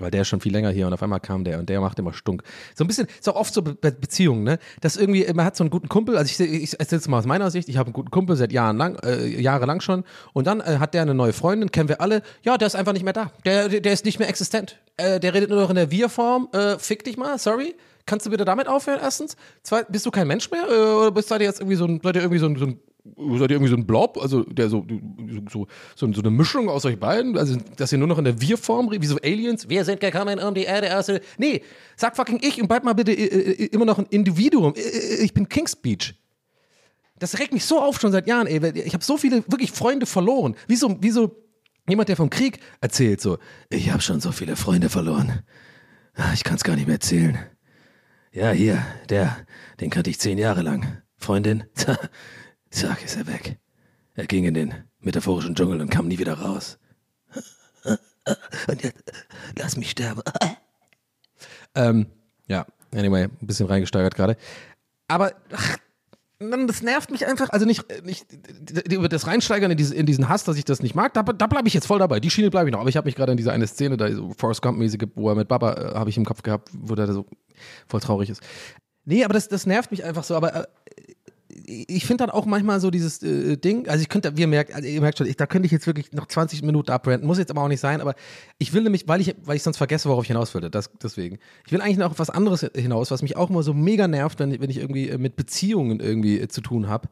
weil der ist schon viel länger hier und auf einmal kam der und der macht immer Stunk. So ein bisschen, ist auch oft so Be Be Beziehungen, ne? Dass irgendwie, man hat so einen guten Kumpel, also ich, ich es mal aus meiner Sicht, ich habe einen guten Kumpel seit Jahren lang, äh, jahrelang schon und dann äh, hat der eine neue Freundin, kennen wir alle, ja, der ist einfach nicht mehr da. Der, der, ist nicht mehr existent. Äh, der redet nur noch in der Wir-Form, äh, fick dich mal, sorry. Kannst du bitte damit aufhören, erstens? Zweitens, bist du kein Mensch mehr? Äh, oder bist seid ihr jetzt irgendwie so ein, seid ihr irgendwie so ein, so ein Seid ihr irgendwie so ein Blob, also der so, so, so, so eine Mischung aus euch beiden? Also, dass ihr nur noch in der Wir-Form wie so Aliens? Wir sind gekommen, um die Erde aus. Nee, sag fucking ich und bleib mal bitte äh, äh, immer noch ein Individuum. Äh, äh, Ich bin King's Speech. Das regt mich so auf schon seit Jahren, ey. Ich habe so viele wirklich Freunde verloren. Wie so, wie so jemand, der vom Krieg erzählt, so. Ich habe schon so viele Freunde verloren. Ah, Ich kann es gar nicht mehr erzählen. Ja, hier, der, den kannte ich zehn Jahre lang. Freundin, (laughs) zack, ist er weg. Er ging in den metaphorischen Dschungel und kam nie wieder raus. Und jetzt, lass mich sterben. ähm, ja, anyway, ein bisschen reingesteigert gerade. Aber, ach, das nervt mich einfach. Also nicht, nicht über das Reinsteigern in, diese, in diesen Hass, dass ich das nicht mag, da, da bleibe ich jetzt voll dabei. Die Schiene bleibe ich noch. Aber ich habe mich gerade in diese eine Szene, da so Forrest Gump-mäßige, wo er mit Baba, äh, habe ich im Kopf gehabt, wo der so voll traurig ist. Nee, aber das, das nervt mich einfach so. Aber äh, ich finde dann auch manchmal so dieses äh, Ding, also ich könnte, wir merkt, also ihr merkt schon, ich, da könnte ich jetzt wirklich noch 20 Minuten abrenten, muss jetzt aber auch nicht sein, aber ich will nämlich, weil ich, weil ich sonst vergesse, worauf ich hinaus will, das, deswegen. Ich will eigentlich noch was anderes hinaus, was mich auch immer so mega nervt, wenn, wenn ich irgendwie äh, mit Beziehungen irgendwie äh, zu tun habe.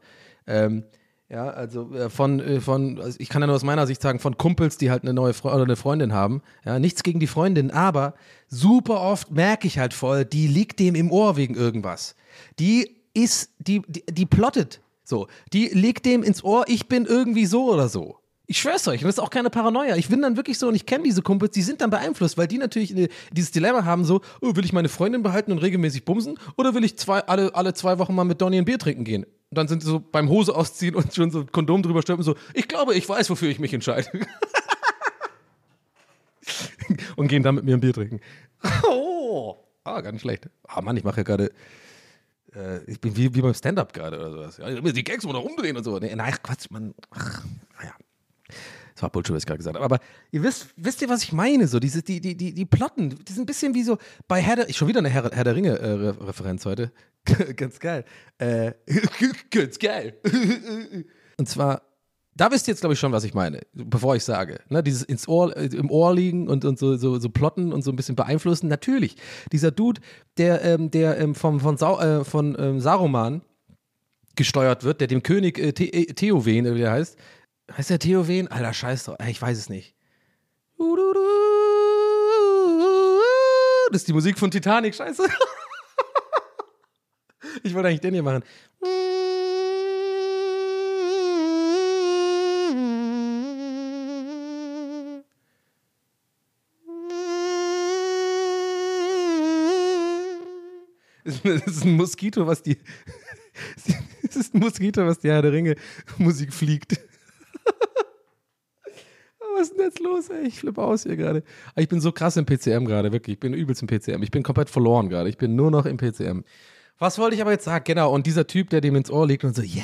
Ähm, ja, also äh, von, äh, von, also ich kann ja nur aus meiner Sicht sagen, von Kumpels, die halt eine neue Fre oder eine Freundin haben. Ja, nichts gegen die Freundin, aber super oft merke ich halt voll, die liegt dem im Ohr wegen irgendwas. Die ist, die, die, die plottet so. Die legt dem ins Ohr, ich bin irgendwie so oder so. Ich schwör's euch, das ist auch keine Paranoia. Ich bin dann wirklich so und ich kenne diese Kumpels, die sind dann beeinflusst, weil die natürlich äh, dieses Dilemma haben: so, oh, will ich meine Freundin behalten und regelmäßig bumsen oder will ich zwei, alle, alle zwei Wochen mal mit Donny ein Bier trinken gehen? Und dann sind sie so beim Hose ausziehen und schon so Kondom drüber stülpen, so, ich glaube, ich weiß, wofür ich mich entscheide. (laughs) und gehen dann mit mir ein Bier trinken. (laughs) Oh, ah, gar nicht schlecht. Ah, Mann, ich mache ja gerade Äh, ich bin wie, wie beim Stand-up gerade oder sowas. Ja, die Gags mal noch umdrehen und so. Nee, nein, Quatsch, man. Ach, naja. Das war Bullshit, was ich gerade gesagt habe. Aber ihr wisst, wisst ihr, was ich meine? So, diese, die, die, die, die Plotten, die sind ein bisschen wie so bei Herr der, schon wieder eine Herr, Herr der Ringe-Referenz heute. (laughs) ganz geil. Äh, (laughs) ganz geil. (laughs) und zwar, da wisst ihr jetzt, glaube ich, schon, was ich meine, bevor ich sage. Ne, dieses ins Ohr, äh, im Ohr liegen und, und so, so, so plotten und so ein bisschen beeinflussen. Natürlich, dieser Dude, der, ähm, der ähm, vom, von, Sau, äh, von ähm, Saruman gesteuert wird, der dem König äh, The äh, Theowen, wie der heißt, heißt der Theowen? Alter, scheiß drauf. Ich weiß es nicht. Das ist die Musik von Titanic, scheiße. (laughs) Ich wollte eigentlich den hier machen. Das ist ein Moskito, was die. (laughs) Das ist ein Moskito, was die Herr der Ringe Musik fliegt. (laughs) Was ist denn jetzt los, ey? Ich flippe aus hier gerade. Ich bin so krass im PCM gerade, wirklich. Ich bin übelst im PCM. Ich bin komplett verloren gerade. Ich bin nur noch im PCM. Was wollte ich aber jetzt sagen? Genau, und dieser Typ, der dem ins Ohr liegt und so, ja,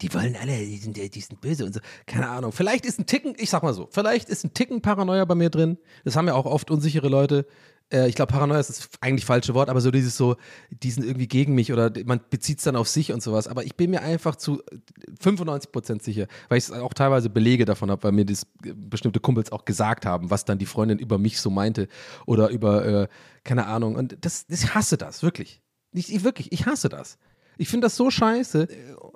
die wollen alle, die sind, die sind böse und so. Keine Ahnung. Vielleicht ist ein Ticken, ich sag mal so, vielleicht ist ein Ticken Paranoia bei mir drin. Das haben ja auch oft unsichere Leute. Äh, ich glaube, Paranoia ist das eigentlich falsche Wort, aber so dieses so, die sind irgendwie gegen mich oder man bezieht es dann auf sich und sowas. Aber ich bin mir einfach zu 95% sicher, weil ich auch teilweise Belege davon habe, weil mir das äh, bestimmte Kumpels auch gesagt haben, was dann die Freundin über mich so meinte oder über, äh, keine Ahnung. Und das, ich hasse das, wirklich. Ich, ich wirklich, ich hasse das. Ich finde das so scheiße.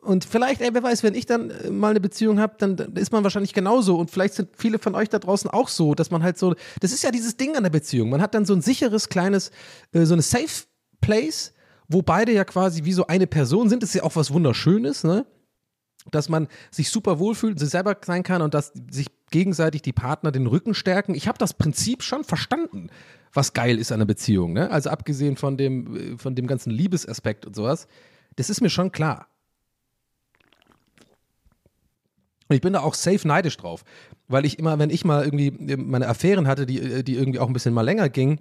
Und vielleicht, ey, wer weiß, wenn ich dann äh, mal eine Beziehung habe, dann, dann ist man wahrscheinlich genauso. Und vielleicht sind viele von euch da draußen auch so, dass man halt so, das ist ja dieses Ding an der Beziehung. Man hat dann so ein sicheres, kleines, äh, so eine Safe Place, wo beide ja quasi wie so eine Person sind. Das ist ja auch was Wunderschönes, ne? Dass man sich super wohlfühlt, sich selber sein kann und dass sich gegenseitig die Partner den Rücken stärken. Ich habe das Prinzip schon verstanden, was geil ist an einer Beziehung. Ne? Also abgesehen von dem, äh, von dem ganzen Liebesaspekt und sowas. Das ist mir schon klar. Ich bin da auch safe neidisch drauf, weil ich immer, wenn ich mal irgendwie meine Affären hatte, die, die irgendwie auch ein bisschen mal länger gingen,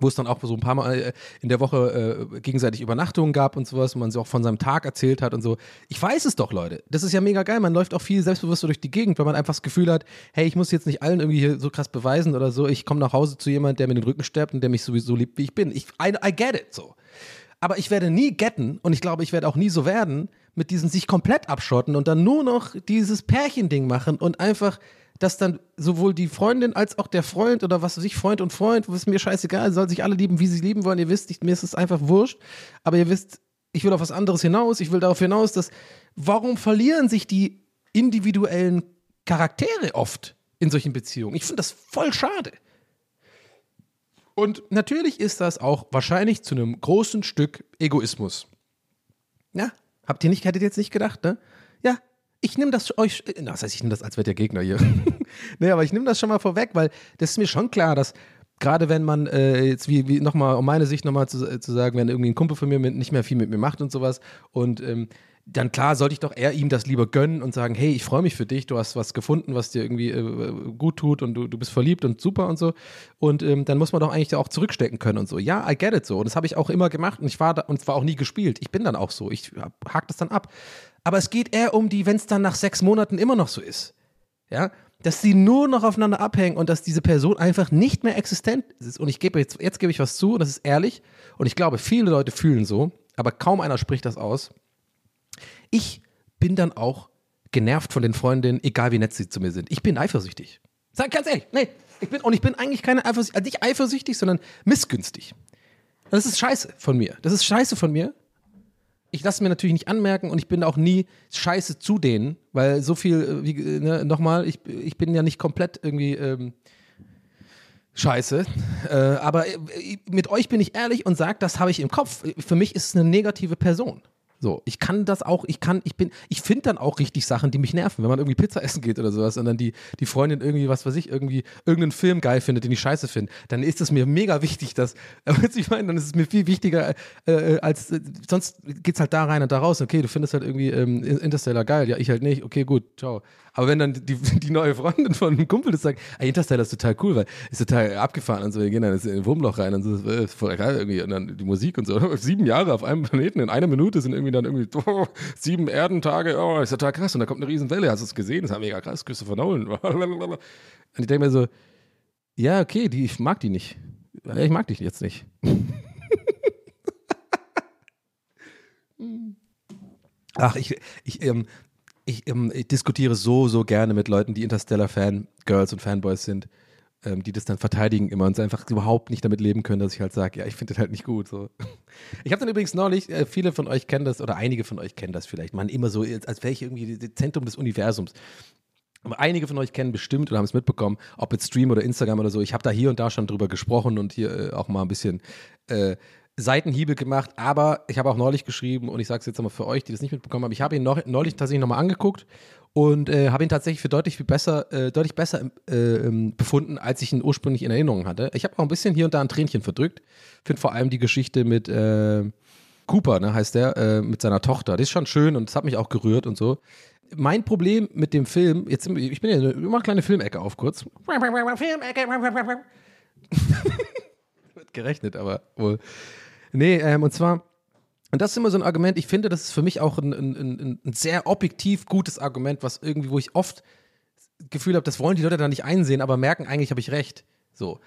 wo es dann auch so ein paar Mal äh, in der Woche äh, gegenseitig Übernachtungen gab und sowas, wo man sich auch von seinem Tag erzählt hat und so. Ich weiß es doch, Leute. Das ist ja mega geil. Man läuft auch viel selbstbewusster durch die Gegend, weil man einfach das Gefühl hat, hey, ich muss jetzt nicht allen irgendwie hier so krass beweisen oder so. Ich komme nach Hause zu jemandem, der mir den Rücken sterbt und der mich sowieso liebt, wie ich bin. Ich, I, I get it so. Aber ich werde nie getten und ich glaube, ich werde auch nie so werden, mit diesem sich komplett abschotten und dann nur noch dieses Pärchending machen und einfach dass dann sowohl die Freundin als auch der Freund oder was weiß ich, Freund und Freund, ist mir scheißegal, sollen sich alle lieben, wie sie lieben wollen. Ihr wisst, ich, mir ist es einfach wurscht. Aber ihr wisst, ich will auf was anderes hinaus. Ich will darauf hinaus, dass, warum verlieren sich die individuellen Charaktere oft in solchen Beziehungen? Ich finde das voll schade. Und natürlich ist das auch wahrscheinlich zu einem großen Stück Egoismus. Ja, habt ihr nicht, hättet ihr jetzt nicht gedacht, ne? Ja, ich nehme das euch, na, das heißt, ich nehme das als wäre der Gegner hier. (laughs) nee, aber ich nehme das schon mal vorweg, weil das ist mir schon klar, dass gerade wenn man äh, jetzt wie, wie nochmal, um meine Sicht nochmal zu, äh, zu sagen, wenn irgendwie ein Kumpel von mir mit, nicht mehr viel mit mir macht und sowas und ähm, dann klar sollte ich doch eher ihm das lieber gönnen und sagen, hey, ich freue mich für dich, du hast was gefunden, was dir irgendwie äh, gut tut und du, du bist verliebt und super und so. Und ähm, dann muss man doch eigentlich auch zurückstecken können und so. Ja, I get it so. Und das habe ich auch immer gemacht und ich war da und war auch nie gespielt. Ich bin dann auch so. Ich hake das dann ab. Aber es geht eher um die, wenn es dann nach sechs Monaten immer noch so ist. Ja, dass sie nur noch aufeinander abhängen und dass diese Person einfach nicht mehr existent ist. Und ich gebe jetzt, jetzt gebe ich was zu und das ist ehrlich. Und ich glaube, viele Leute fühlen so, aber kaum einer spricht das aus. Ich bin dann auch genervt von den Freundinnen, egal wie nett sie zu mir sind. Ich bin eifersüchtig. Sag ganz ehrlich, nee, ich bin, und ich bin eigentlich keine eifersüchtig, also nicht eifersüchtig, sondern missgünstig. Das ist scheiße von mir. Das ist scheiße von mir, ich lasse mir natürlich nicht anmerken und ich bin auch nie scheiße zu denen, weil so viel, äh, wie, ne, nochmal, ich, ich bin ja nicht komplett irgendwie ähm, scheiße. Äh, aber äh, mit euch bin ich ehrlich und sage, das habe ich im Kopf. Für mich ist es eine negative Person. So, ich kann das auch, ich kann, ich bin, ich finde dann auch richtig Sachen, die mich nerven, wenn man irgendwie Pizza essen geht oder sowas und dann die, die Freundin irgendwie, was weiß ich, irgendwie irgendeinen Film geil findet, den ich scheiße finde, dann ist es mir mega wichtig, dass, (laughs) weißt ich meine, dann ist es mir viel wichtiger, äh, äh, als, äh, sonst geht's halt da rein und da raus, okay, du findest halt irgendwie ähm, Interstellar geil, ja, ich halt nicht, okay, gut, ciao. Aber wenn dann die, (laughs) die neue Freundin von einem Kumpel das sagt, ey, Interstellar ist total cool, weil ist total abgefahren und so, wir gehen dann in ein Wurmloch rein und so, das voll geil irgendwie und dann die Musik und so, (laughs) sieben Jahre auf einem Planeten in einer Minute sind irgendwie dann irgendwie oh, (laughs) sieben Erdentage, oh, ist total krass und da kommt eine riesen Welle, hast du es gesehen, das ist mega krass, Christopher Nolan. Und ich denke mir so, ja, okay, die, ich mag die nicht. Ich mag dich jetzt nicht. Ach, ich, ich, ähm, ich, ähm, ich diskutiere so, so gerne mit Leuten, die Interstellar-Fan-Girls und Fanboys sind, ähm, die das dann verteidigen immer und einfach überhaupt nicht damit leben können, dass ich halt sage, ja, ich finde das halt nicht gut. So. Ich habe dann übrigens neulich, äh, viele von euch kennen das oder einige von euch kennen das vielleicht, man immer so, als wäre ich irgendwie das Zentrum des Universums. Aber einige von euch kennen bestimmt oder haben es mitbekommen, ob jetzt Stream oder Instagram oder so. Ich habe da hier und da schon drüber gesprochen und hier äh, auch mal ein bisschen äh, Seitenhiebe gemacht, aber ich habe auch neulich geschrieben und ich sage es jetzt nochmal für euch, die das nicht mitbekommen haben, ich habe ihn noch, neulich tatsächlich nochmal angeguckt und äh, habe ihn tatsächlich für deutlich viel besser, äh, deutlich besser äh, befunden, als ich ihn ursprünglich in Erinnerung hatte. Ich habe auch ein bisschen hier und da ein Tränchen verdrückt. Finde vor allem die Geschichte mit äh, Cooper, ne, heißt der, äh, mit seiner Tochter. Das ist schon schön und das hat mich auch gerührt und so. Mein Problem mit dem Film, jetzt ich bin ja immer eine kleine Filmecke auf kurz. Filmecke. (laughs) Wird gerechnet, aber wohl. Nee, ähm, und zwar, und das ist immer so ein Argument, ich finde, das ist für mich auch ein, ein, ein, ein sehr objektiv gutes Argument, was irgendwie, wo ich oft das Gefühl habe, das wollen die Leute da nicht einsehen, aber merken, eigentlich habe ich recht. So.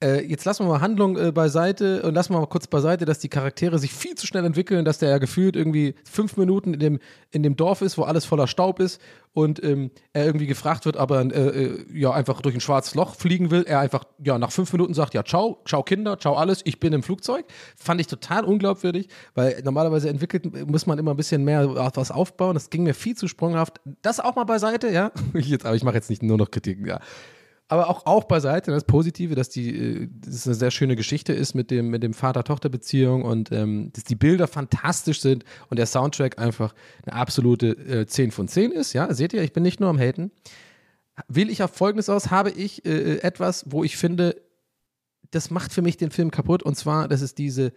Äh, jetzt lassen wir mal Handlung äh, beiseite und lassen wir mal kurz beiseite, dass die Charaktere sich viel zu schnell entwickeln, dass der ja gefühlt irgendwie fünf Minuten in dem, in dem Dorf ist, wo alles voller Staub ist und ähm, er irgendwie gefragt wird, ob er äh, äh, ja einfach durch ein schwarzes Loch fliegen will. Er einfach ja nach fünf Minuten sagt, ja ciao, ciao Kinder, ciao alles, ich bin im Flugzeug. Fand ich total unglaubwürdig, weil normalerweise entwickelt muss man immer ein bisschen mehr was aufbauen. Das ging mir viel zu sprunghaft. Das auch mal beiseite, ja. (laughs) Jetzt, aber ich mache jetzt nicht nur noch Kritiken, ja. Aber auch, auch beiseite, das Positive, dass die, äh, das eine sehr schöne Geschichte ist mit dem, mit dem Vater-Tochter-Beziehung und ähm, dass die Bilder fantastisch sind und der Soundtrack einfach eine absolute äh, 10 von 10 ist. Ja, seht ihr, ich bin nicht nur am Haten. Will ich auf Folgendes aus, habe ich äh, äh, etwas, wo ich finde, das macht für mich den Film kaputt und zwar, das ist diese,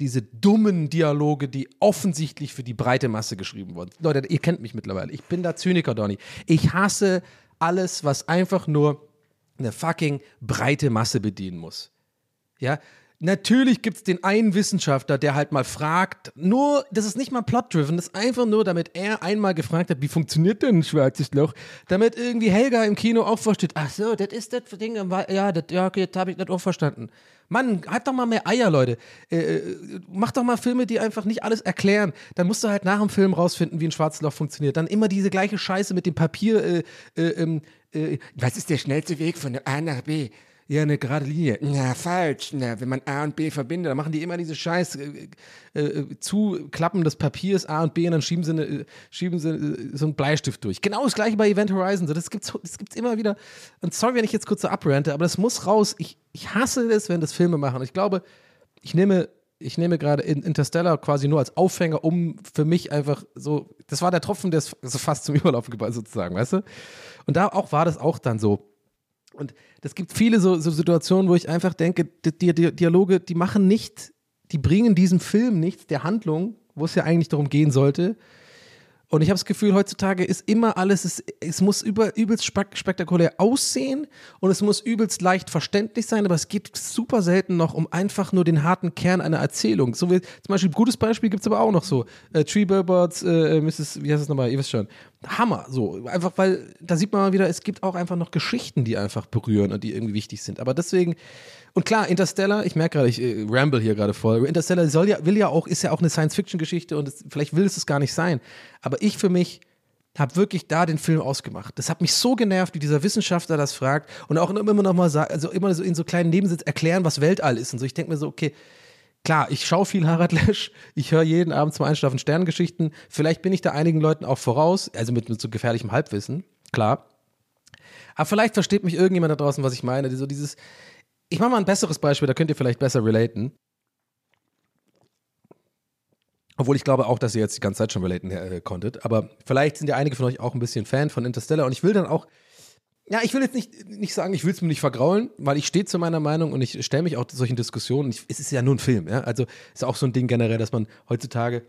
diese dummen Dialoge, die offensichtlich für die breite Masse geschrieben wurden. Leute, ihr kennt mich mittlerweile. Ich bin da Zyniker, Donny. Ich hasse alles, was einfach nur eine fucking breite Masse bedienen muss. Ja, Natürlich gibt es den einen Wissenschaftler, der halt mal fragt, nur, das ist nicht mal plot-driven, das ist einfach nur, damit er einmal gefragt hat, wie funktioniert denn ein schwarzes Loch, damit irgendwie Helga im Kino auch versteht, ach so, das ist das Ding, ja, das, ja, okay, das habe ich das auch verstanden. Mann, halt doch mal mehr Eier, Leute. Äh, äh, mach doch mal Filme, die einfach nicht alles erklären. Dann musst du halt nach dem Film rausfinden, wie ein schwarzes Loch funktioniert. Dann immer diese gleiche Scheiße mit dem Papier. Äh, äh, ähm, äh, was ist der schnellste Weg von A nach B? Ja, eine gerade Linie. Na, falsch. Na, wenn man A und B verbindet, dann machen die immer diese scheiß äh, äh, Zuklappen des Papiers A und B und dann schieben sie, eine, äh, schieben sie äh, so einen Bleistift durch. Genau das gleiche bei Event Horizon. So, das gibt's, das gibt's immer wieder. Und sorry, wenn ich jetzt kurz so abrante, aber das muss raus. Ich, ich hasse es, wenn das Filme machen. Ich glaube, ich nehme ich nehme gerade Interstellar quasi nur als Aufhänger, um für mich einfach so, das war der Tropfen, der es so fast zum Überlaufen gebracht, sozusagen, weißt du? Und da auch war das auch dann so. Und es gibt viele so, so, Situationen, wo ich einfach denke, die, die, Dialoge, die machen nicht, die bringen diesem Film nichts, der Handlung, wo es ja eigentlich darum gehen sollte. Und ich habe das Gefühl, heutzutage ist immer alles, es, es muss über, übelst spektakulär aussehen und es muss übelst leicht verständlich sein, aber es geht super selten noch um einfach nur den harten Kern einer Erzählung. So wie zum Beispiel, ein gutes Beispiel gibt es aber auch noch so. Äh, Tree Billboards, äh, Mrs., wie heißt es nochmal, ihr wisst schon. Hammer, so. Einfach, weil da sieht man mal wieder, es gibt auch einfach noch Geschichten, die einfach berühren und die irgendwie wichtig sind. Aber deswegen, und klar, Interstellar, ich merke gerade, ich äh, ramble hier gerade voll. Interstellar soll ja, will ja auch, ist ja auch eine Science-Fiction-Geschichte und es, vielleicht will es es gar nicht sein. Aber ich für mich habe wirklich da den Film ausgemacht. Das hat mich so genervt, wie dieser Wissenschaftler das fragt und auch immer noch mal sagt, also immer so in so kleinen Nebensitz erklären, was Weltall ist und so. Ich denke mir so, okay, klar, ich schaue viel Harald Lesch, ich höre jeden Abend zum Einschlafen Sternengeschichten. Vielleicht bin ich da einigen Leuten auch voraus, also mit, mit so gefährlichem Halbwissen, klar. Aber vielleicht versteht mich irgendjemand da draußen, was ich meine. So dieses, ich mache mal ein besseres Beispiel, da könnt ihr vielleicht besser relaten. Obwohl ich glaube auch, dass ihr jetzt die ganze Zeit schon relaten äh, konntet. Aber vielleicht sind ja einige von euch auch ein bisschen Fan von Interstellar. Und ich will dann auch, ja, ich will jetzt nicht, nicht sagen, ich will es mir nicht vergraulen, weil ich stehe zu meiner Meinung und ich stelle mich auch solchen Diskussionen. Ich, es ist ja nur ein Film, ja. Also ist auch so ein Ding generell, dass man heutzutage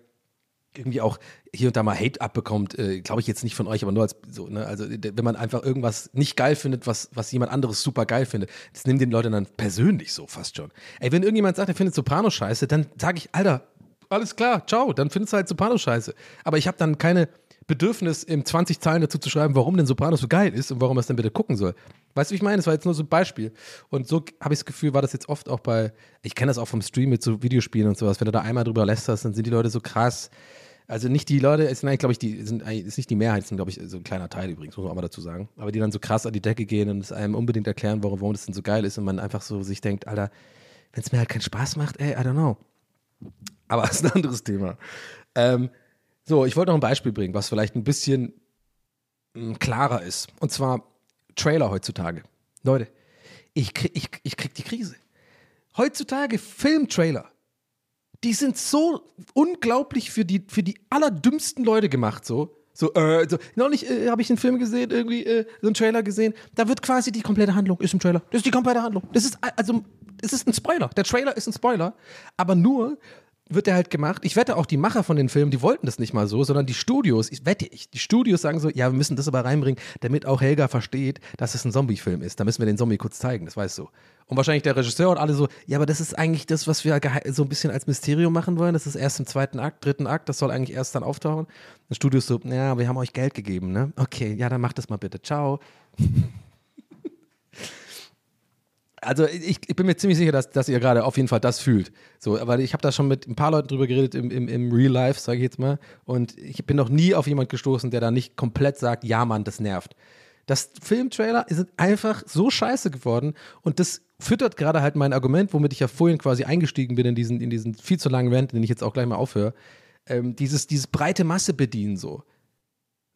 irgendwie auch hier und da mal Hate abbekommt, äh, glaube ich jetzt nicht von euch, aber nur als so, ne? Also wenn man einfach irgendwas nicht geil findet, was, was jemand anderes super geil findet, das nimmt den Leuten dann persönlich so fast schon. Ey, wenn irgendjemand sagt, er findet Soprano scheiße, dann sage ich, Alter, alles klar, ciao, dann findest du halt Sopranos scheiße. Aber ich habe dann keine Bedürfnis, im 20 Zeilen dazu zu schreiben, warum denn Sopranos so geil ist und warum er es dann bitte gucken soll. Weißt du, wie ich meine? Das war jetzt nur so ein Beispiel. Und so habe ich das Gefühl, war das jetzt oft auch bei, ich kenne das auch vom Stream mit so Videospielen und sowas, wenn du da einmal drüber lästerst, dann sind die Leute so krass. Also nicht die Leute, es sind eigentlich, glaube ich, die sind ist nicht die Mehrheit, sind, glaube ich, so ein kleiner Teil übrigens, muss man auch mal dazu sagen. Aber die dann so krass an die Decke gehen und es einem unbedingt erklären, warum, warum das denn so geil ist und man einfach so sich denkt, Alter, wenn es mir halt keinen Spaß macht, ey, I don't know. Aber (laughs) das ist ein anderes Thema. Ähm, so, ich wollte noch ein Beispiel bringen, was vielleicht ein bisschen mh, klarer ist. Und zwar Trailer heutzutage. Leute, ich krieg, ich, ich krieg die Krise. Heutzutage Filmtrailer. Die sind so unglaublich für die, für die allerdümmsten Leute gemacht, so. So, äh, so, neulich äh, habe ich einen Film gesehen, irgendwie äh, so einen Trailer gesehen. Da wird quasi die komplette Handlung, ist ein Trailer. Das ist die komplette Handlung. Das ist, also, es ist ein Spoiler. Der Trailer ist ein Spoiler. Aber nur, wird er halt gemacht. Ich wette auch, die Macher von den Filmen, die wollten das nicht mal so, sondern die Studios, ich wette ich, die Studios sagen so, ja, wir müssen das aber reinbringen, damit auch Helga versteht, dass es ein Zombie-Film ist. Da müssen wir den Zombie kurz zeigen, das weißt du. Und wahrscheinlich der Regisseur und alle so, ja, aber das ist eigentlich das, was wir so ein bisschen als Mysterium machen wollen. Das ist erst im zweiten Akt, dritten Akt, das soll eigentlich erst dann auftauchen. Das Studio ist so, ja, wir haben euch Geld gegeben, ne? Okay, ja, dann macht das mal bitte. Ciao also ich, ich, bin mir ziemlich sicher, dass, dass ihr gerade auf jeden Fall das fühlt. So, aber ich habe da schon mit ein paar Leuten drüber geredet im, im, im Real Life, sage ich jetzt mal. Und ich bin noch nie auf jemanden gestoßen, der da nicht komplett sagt, ja Mann, das nervt. Das Filmtrailer ist einfach so scheiße geworden und das füttert gerade halt mein Argument, womit ich ja vorhin quasi eingestiegen bin in diesen, in diesen viel zu langen Rant, den ich jetzt auch gleich mal aufhöre. Ähm, dieses, dieses breite Masse bedienen so.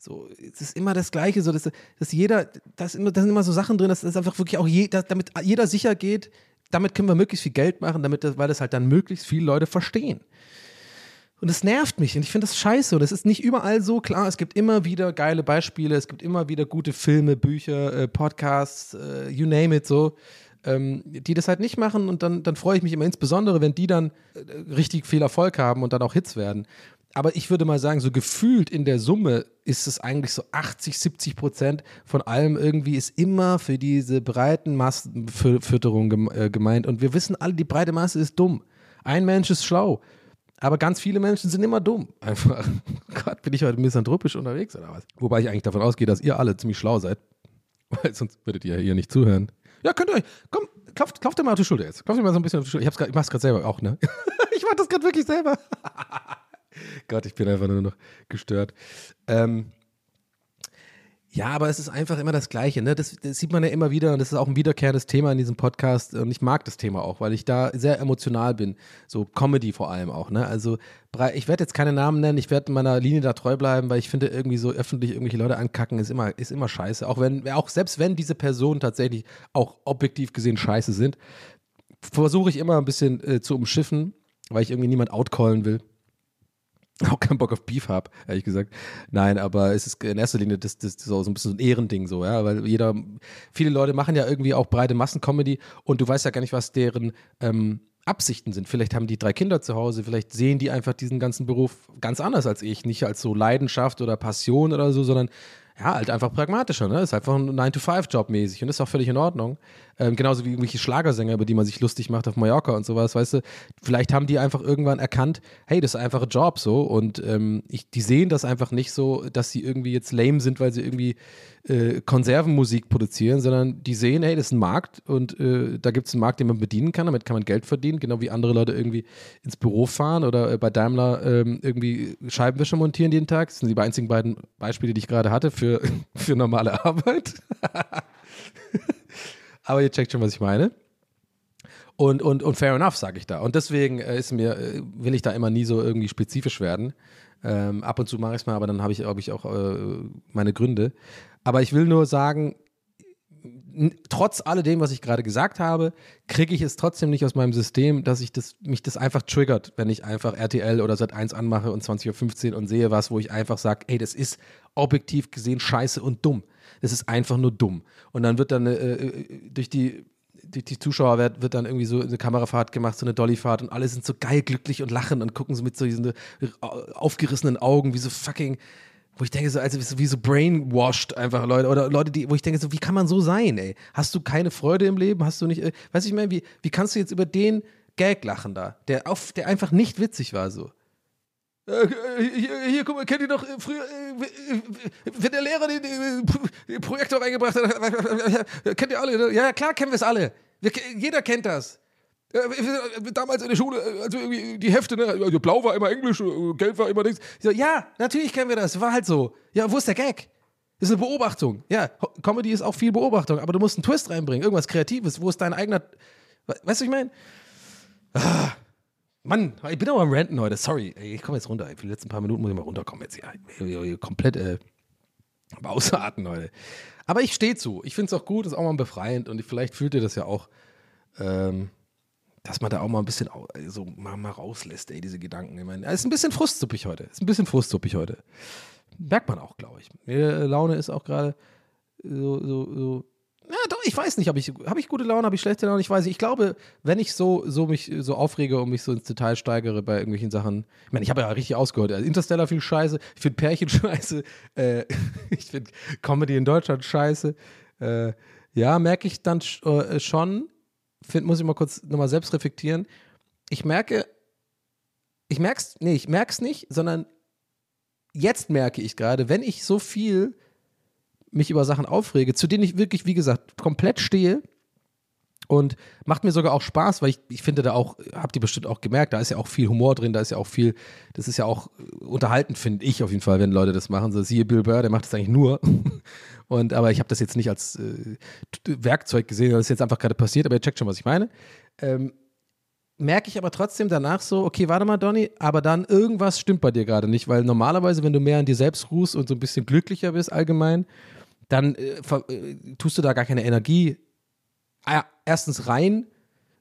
So, es ist immer das Gleiche, so dass, dass jeder, da, sind immer so Sachen drin, dass es einfach wirklich auch je, dass, damit jeder sicher geht, damit können wir möglichst viel Geld machen, damit das, weil das halt dann möglichst viele Leute verstehen. Und es nervt mich und ich finde das scheiße. Und es ist nicht überall so klar. Es gibt immer wieder geile Beispiele, es gibt immer wieder gute Filme, Bücher, äh, Podcasts, äh, you name it so, ähm, die das halt nicht machen. Und dann, dann freue ich mich immer insbesondere, wenn die dann äh, richtig viel Erfolg haben und dann auch Hits werden aber ich würde mal sagen, so gefühlt in der Summe ist es eigentlich so 80, 70 Prozent von allem irgendwie ist immer für diese breiten Massenfütterung äh, gemeint. Und wir wissen alle, die breite Masse ist dumm. Ein Mensch ist schlau. Aber ganz viele Menschen sind immer dumm. (laughs) Einfach. Gott, bin ich heute misanthropisch unterwegs oder was? Wobei ich eigentlich davon ausgehe, dass ihr alle ziemlich schlau seid. (laughs) Weil sonst würdet ihr hier nicht zuhören. Ja, könnt ihr euch. Komm, klopft, klopft dir mal auf die Schulter jetzt. Klopft dir mal so ein bisschen auf die Schulter. Ich, ich mach's gerade selber auch, ne? (laughs) ich mach das gerade wirklich selber. Gott, ich bin einfach nur noch gestört. Ähm, ja, aber es ist einfach immer das Gleiche. Ne? Das, das, sieht man ja immer wieder und das ist auch ein wiederkehrendes Thema in diesem Podcast. Und ich mag das Thema auch, weil ich da sehr emotional bin. So Comedy vor allem auch. Ne? Also ich werde jetzt keine Namen nennen, ich werde meiner Linie da treu bleiben, weil ich finde, irgendwie so öffentlich irgendwelche Leute ankacken ist immer, ist immer scheiße. Auch wenn, auch selbst wenn diese Personen tatsächlich auch objektiv gesehen scheiße sind, versuche ich immer ein bisschen äh, zu umschiffen, weil ich irgendwie niemand outcallen will (laughs) auch keinen Bock auf Beef habe, ehrlich gesagt. Nein, aber es ist in erster Linie das, das, das so ein bisschen so ein Ehrending so, ja, weil jeder, viele Leute machen ja irgendwie auch breite Massencomedy und du weißt ja gar nicht, was deren ähm, Absichten sind. Vielleicht haben die drei Kinder zu Hause, vielleicht sehen die einfach diesen ganzen Beruf ganz anders als ich, nicht als so Leidenschaft oder Passion oder so, sondern ja, halt einfach pragmatischer, ne? Ist einfach ein 9-to-5-Job mäßig und ist auch völlig in Ordnung. Ähm, genauso wie irgendwelche Schlagersänger, über die man sich lustig macht auf Mallorca und sowas, weißt du. Vielleicht haben die einfach irgendwann erkannt, hey, das ist einfach ein Job so und ähm, ich, die sehen das einfach nicht so, dass sie irgendwie jetzt lame sind, weil sie irgendwie äh, Konservenmusik produzieren, sondern die sehen, hey, das ist ein Markt und äh, da gibt es einen Markt, den man bedienen kann, damit kann man Geld verdienen, genau wie andere Leute irgendwie ins Büro fahren oder äh, bei Daimler ähm, irgendwie Scheibenwischer montieren jeden Tag. Das sind die einzigen beiden Beispiele, die ich gerade hatte für, (laughs) für normale Arbeit. (laughs) Aber ihr checkt schon, was ich meine. Und, und, und fair enough, sage ich da. Und deswegen äh, ist mir, äh, will ich da immer nie so irgendwie spezifisch werden. Ähm, ab und zu mache ich es mal, aber dann habe ich, ich, auch äh, meine Gründe. Aber ich will nur sagen, trotz alledem, was ich gerade gesagt habe, kriege ich es trotzdem nicht aus meinem System, dass ich das, mich das einfach triggert, wenn ich einfach RTL oder Sat1 anmache und 20.15 Uhr und sehe was, wo ich einfach sage, ey, das ist objektiv gesehen scheiße und dumm. Das ist einfach nur dumm. Und dann wird dann äh, äh, durch die durch die Zuschauer wird, wird dann irgendwie so eine Kamerafahrt gemacht, so eine Dollyfahrt und alle sind so geil glücklich und lachen und gucken so mit so diesen äh, aufgerissenen Augen, wie so fucking, wo ich denke, so, also wie so- wie so brainwashed einfach Leute oder Leute, die, wo ich denke, so, wie kann man so sein, ey? Hast du keine Freude im Leben? Hast du nicht, äh, weiß ich meine, wie, wie kannst du jetzt über den Gag lachen da, der, auf, der einfach nicht witzig war so? Äh, Hier, hier, guck mal, kennt ihr doch äh, früher, äh, äh, wenn der Lehrer den, äh, Projektor reingebracht hat, kennt ihr alle, ne? Ja, klar kennen wir es alle. Jeder kennt das. Äh, Damals in der Schule, äh, also irgendwie die Hefte, ne? Also blau war immer Englisch, äh, gelb war immer nichts. Ich so, ja, natürlich kennen wir das, war halt so. Ja, wo ist der Gag? Das ist eine Beobachtung. Ja, Comedy ist auch viel Beobachtung, aber du musst einen Twist reinbringen, irgendwas Kreatives. Wo ist dein eigener. We- Weißt du, was ich meine? Mann, ich bin aber am Ranten heute. Sorry, ich komme jetzt runter. Für die letzten paar Minuten muss ich mal runterkommen jetzt. Hier komplett äh, Ausatmen heute. Aber ich stehe zu. Ich finde es auch gut, ist auch mal befreiend und vielleicht fühlt ihr das ja auch, ähm, dass man da auch mal ein bisschen au- so mal, mal rauslässt, ey, diese Gedanken. Ich meine, ist ein bisschen frustsuppig heute. Ist ein bisschen frustsuppig heute. Merkt man auch, glaube ich. Meine Laune ist auch gerade so, so, so. Ich weiß nicht, habe ich, hab ich gute Laune, habe ich schlechte Laune, ich weiß nicht. Ich glaube, wenn ich so, so mich so aufrege und mich so ins Detail steigere bei irgendwelchen Sachen, ich meine, ich habe ja richtig ausgehört. Also Interstellar viel scheiße, ich finde Pärchen (laughs) scheiße, äh, (laughs) ich finde Comedy in Deutschland scheiße. Äh, ja, merke ich dann äh, schon, find, muss ich mal kurz nochmal selbst reflektieren. Ich merke, ich merk's, nee, nicht, sondern jetzt merke ich gerade, wenn ich so viel mich über Sachen aufrege, zu denen ich wirklich, wie gesagt, komplett stehe und macht mir sogar auch Spaß, weil ich, ich finde da auch, habt ihr bestimmt auch gemerkt, da ist ja auch viel Humor drin, da ist ja auch viel, das ist ja auch unterhaltend, finde ich auf jeden Fall, wenn Leute das machen. So siehe Bill Burr, der macht das eigentlich nur. (laughs) Und aber ich habe das jetzt nicht als äh, Werkzeug gesehen, das ist jetzt einfach gerade passiert, aber ihr checkt schon, was ich meine. Ähm, merke ich aber trotzdem danach so, okay, warte mal, Donny, aber dann irgendwas stimmt bei dir gerade nicht, weil normalerweise, wenn du mehr an dir selbst ruhst und so ein bisschen glücklicher bist allgemein, dann äh, äh, tust du da gar keine Energie äh, erstens rein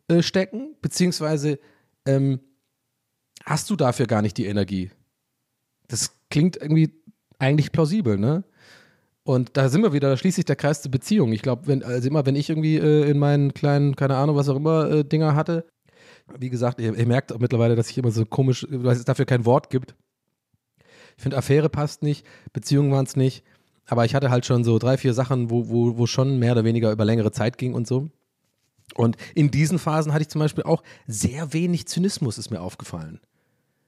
äh, stecken, beziehungsweise ähm, hast du dafür gar nicht die Energie. Das klingt irgendwie eigentlich plausibel, ne? Und da sind wir wieder, da schließt sich der Kreis zur Beziehung. Ich glaube, wenn, also immer, wenn ich irgendwie äh, in meinen kleinen, keine Ahnung, was auch immer, äh, Dinger hatte, wie gesagt, ihr, ihr merkt auch mittlerweile, dass ich immer so komisch, weil es dafür kein Wort gibt. Ich finde, Affäre passt nicht, Beziehungen waren es nicht. Aber ich hatte halt schon so drei, vier Sachen, wo, wo, wo schon mehr oder weniger über längere Zeit ging und so. Und in diesen Phasen hatte ich zum Beispiel auch sehr wenig Zynismus, ist mir aufgefallen.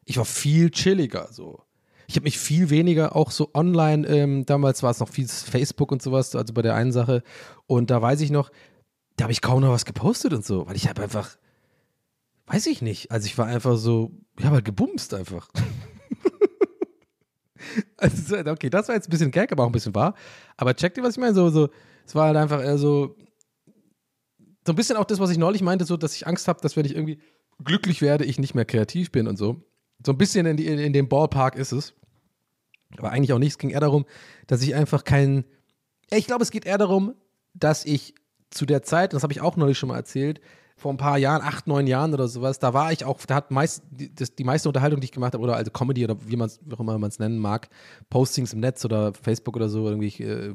Ich war viel chilliger so. Ich habe mich viel weniger auch so online, ähm, damals war es noch viel Facebook und sowas, also bei der einen Sache. Und da weiß ich noch, da habe ich kaum noch was gepostet und so, weil ich habe einfach, weiß ich nicht, also ich war einfach so, ich habe halt gebumst einfach. (laughs) (laughs) also, so, okay, das war jetzt ein bisschen Gag, aber auch ein bisschen wahr. Aber checkt ihr, was ich meine? So, so, es war halt einfach eher so, so ein bisschen auch das, was ich neulich meinte, so, dass ich Angst habe, dass wenn ich irgendwie glücklich werde, ich nicht mehr kreativ bin und so. So ein bisschen in, die, in dem Ballpark ist es. Aber eigentlich auch nicht. Es ging eher darum, dass ich einfach keinen. Ich glaube, es geht eher darum, dass ich zu der Zeit, das habe ich auch neulich schon mal erzählt, vor ein paar Jahren, acht, neun Jahren oder sowas, da war ich auch, da hat meist, die, das, die meiste Unterhaltung, die ich gemacht habe, oder also Comedy oder wie man es, wie auch immer man es nennen mag, Postings im Netz oder Facebook oder so, irgendwie äh,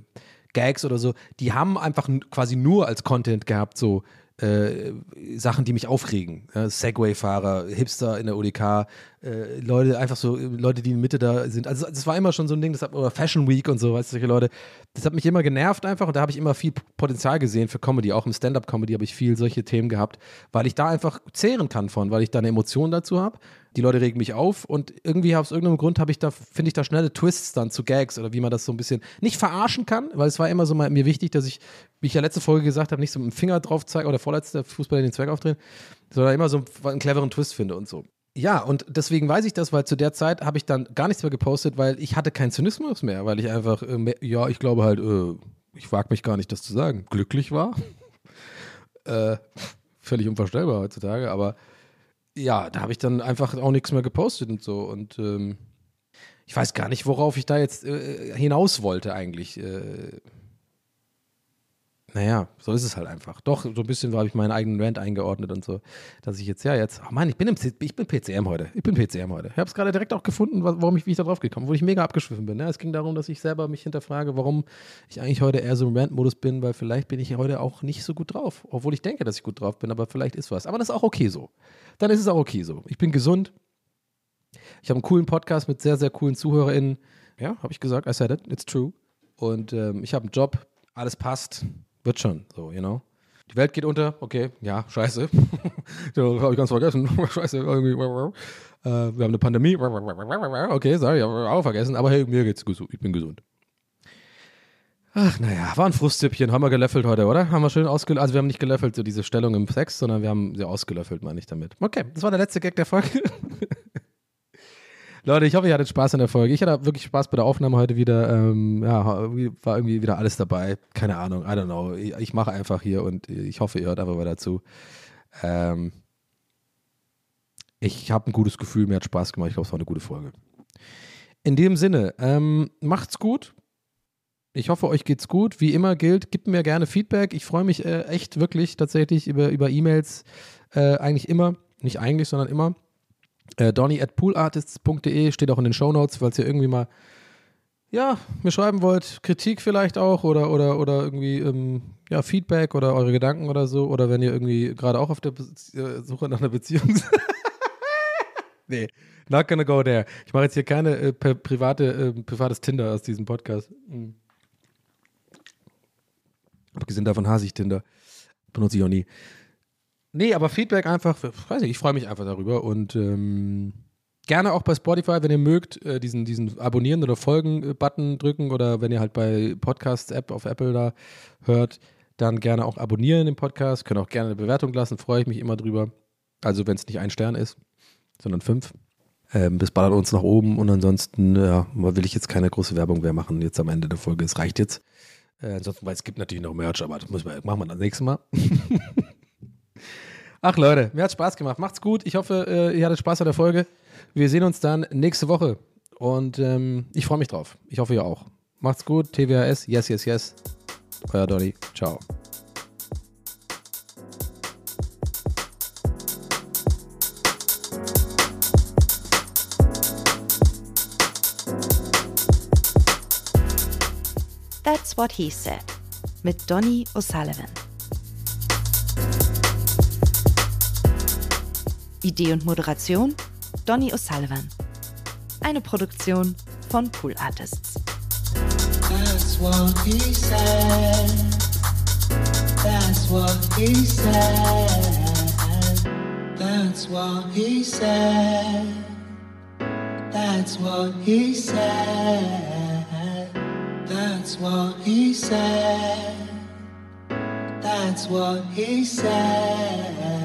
Gags oder so, die haben einfach quasi nur als Content gehabt, so äh, Sachen, die mich aufregen. Ja, Segway-Fahrer, Hipster in der UDK, äh, Leute, einfach so, Leute, die in Mitte da sind. Also das war immer schon so ein Ding, das hat, oder Fashion Week und so, weißt du, solche Leute. Das hat mich immer genervt einfach und da habe ich immer viel Potenzial gesehen für Comedy. Auch im Stand-Up-Comedy habe ich viel solche Themen gehabt, weil ich da einfach zehren kann von, weil ich da eine Emotion dazu habe. Die Leute regen mich auf und irgendwie aus irgendeinem Grund habe ich da, finde ich da schnelle Twists dann zu Gags oder wie man das so ein bisschen nicht verarschen kann, weil es war immer so mal mir wichtig, dass ich, wie ich ja letzte Folge gesagt habe, nicht so mit dem Finger drauf zeige oder vorletzter Fußballer den Zweck aufdrehen, sondern immer so einen, cleveren Twist finde und so. Ja, und deswegen weiß ich das, weil zu der Zeit habe ich dann gar nichts mehr gepostet, weil ich hatte keinen Zynismus mehr, weil ich einfach, äh, mehr, ja, ich glaube halt, äh, ich wage mich gar nicht, das zu sagen, glücklich war. (laughs) äh, völlig unvorstellbar heutzutage, aber ja, da habe ich dann einfach auch nichts mehr gepostet und so. Und ähm, ich weiß gar nicht, worauf ich da jetzt äh, hinaus wollte eigentlich. Äh, naja, so ist es halt einfach. Doch, so ein bisschen habe ich meinen eigenen Rant eingeordnet und so, dass ich jetzt, ja, jetzt, ach Mann, ich bin, im, ich bin PCM heute. Ich bin PCM heute. Ich habe es gerade direkt auch gefunden, wa- warum ich, wie ich da drauf gekommen bin, wo ich mega abgeschwiffen bin. Ja, es ging darum, dass ich selber mich hinterfrage, warum ich eigentlich heute eher so im Rant-Modus bin, weil vielleicht bin ich heute auch nicht so gut drauf. Obwohl ich denke, dass ich gut drauf bin, aber vielleicht ist was. Aber das ist auch okay so. Dann ist es auch okay so. Ich bin gesund. Ich habe einen coolen Podcast mit sehr, sehr coolen ZuhörerInnen. Ja, habe ich gesagt, I said it, it's true. Und ähm, ich habe einen Job, alles passt, wird schon, so, you know. Die Welt geht unter, okay, ja, scheiße. (laughs) habe ich ganz vergessen. (laughs) scheiße, irgendwie. Äh, wir haben eine Pandemie. Okay, sorry, habe auch vergessen. Aber hey, mir geht's gut, ich bin gesund. Ach, naja, war ein Frustzüppchen. Haben wir gelöffelt heute, oder? Haben wir schön ausgelöffelt. Also, wir haben nicht gelöffelt, so diese Stellung im Sex, sondern wir haben sie ausgelöffelt, meine ich damit. Okay, das war der letzte Gag der Folge. (laughs) Leute, ich hoffe, ihr hattet Spaß in der Folge. Ich hatte wirklich Spaß bei der Aufnahme heute wieder. Ähm, ja, war irgendwie wieder alles dabei. Keine Ahnung, I don't know. Ich, ich mache einfach hier und ich hoffe, ihr hört einfach weiter zu. Ähm, ich habe ein gutes Gefühl, mir hat Spaß gemacht. Ich glaube, es war eine gute Folge. In dem Sinne, ähm, macht's gut. Ich hoffe, euch geht's gut. Wie immer gilt, gebt mir gerne Feedback. Ich freue mich äh, echt wirklich tatsächlich über, über E-Mails. Äh, eigentlich immer. Nicht eigentlich, sondern immer. Äh, Donny at poolartists.de steht auch in den Shownotes, falls ihr irgendwie mal ja, mir schreiben wollt, Kritik vielleicht auch oder, oder, oder irgendwie ähm, ja, Feedback oder eure Gedanken oder so. Oder wenn ihr irgendwie gerade auch auf der Be äh, Suche nach einer Beziehung (laughs) seid. nee, not gonna go there. Ich mache jetzt hier keine äh, private, äh, privates Tinder aus diesem Podcast. Mhm. Abgesehen davon hasse ich Tinder. Benutze ich auch nie. Nee, aber Feedback einfach, weiß nicht, ich freue mich einfach darüber und ähm, gerne auch bei Spotify, wenn ihr mögt, äh, diesen, diesen Abonnieren- oder Folgen-Button drücken oder wenn ihr halt bei Podcasts-App auf Apple da hört, dann gerne auch abonnieren den Podcast, können auch gerne eine Bewertung lassen, freue ich mich immer drüber. Also wenn es nicht ein Stern ist, sondern fünf. Ähm, das ballert uns nach oben und ansonsten ja, will ich jetzt keine große Werbung mehr machen jetzt am Ende der Folge. Es reicht jetzt. Äh, ansonsten, weil es gibt natürlich noch Merch, aber das muss man, machen wir das nächste Mal. (laughs) Ach Leute, mir hat Spaß gemacht. Macht's gut. Ich hoffe, äh, ihr hattet Spaß an der Folge. Wir sehen uns dann nächste Woche. Und ähm, ich freue mich drauf. Ich hoffe, ihr auch. Macht's gut. TWHS. Yes, yes, yes. Euer Donny. Ciao. That's What He Said mit Donny O'Sullivan. Idee und Moderation Donny O'Sullivan. Eine Produktion von Pool Artists. That's what he said. That's what he said. That's what he said. That's what he said. That's what he said. That's what he said.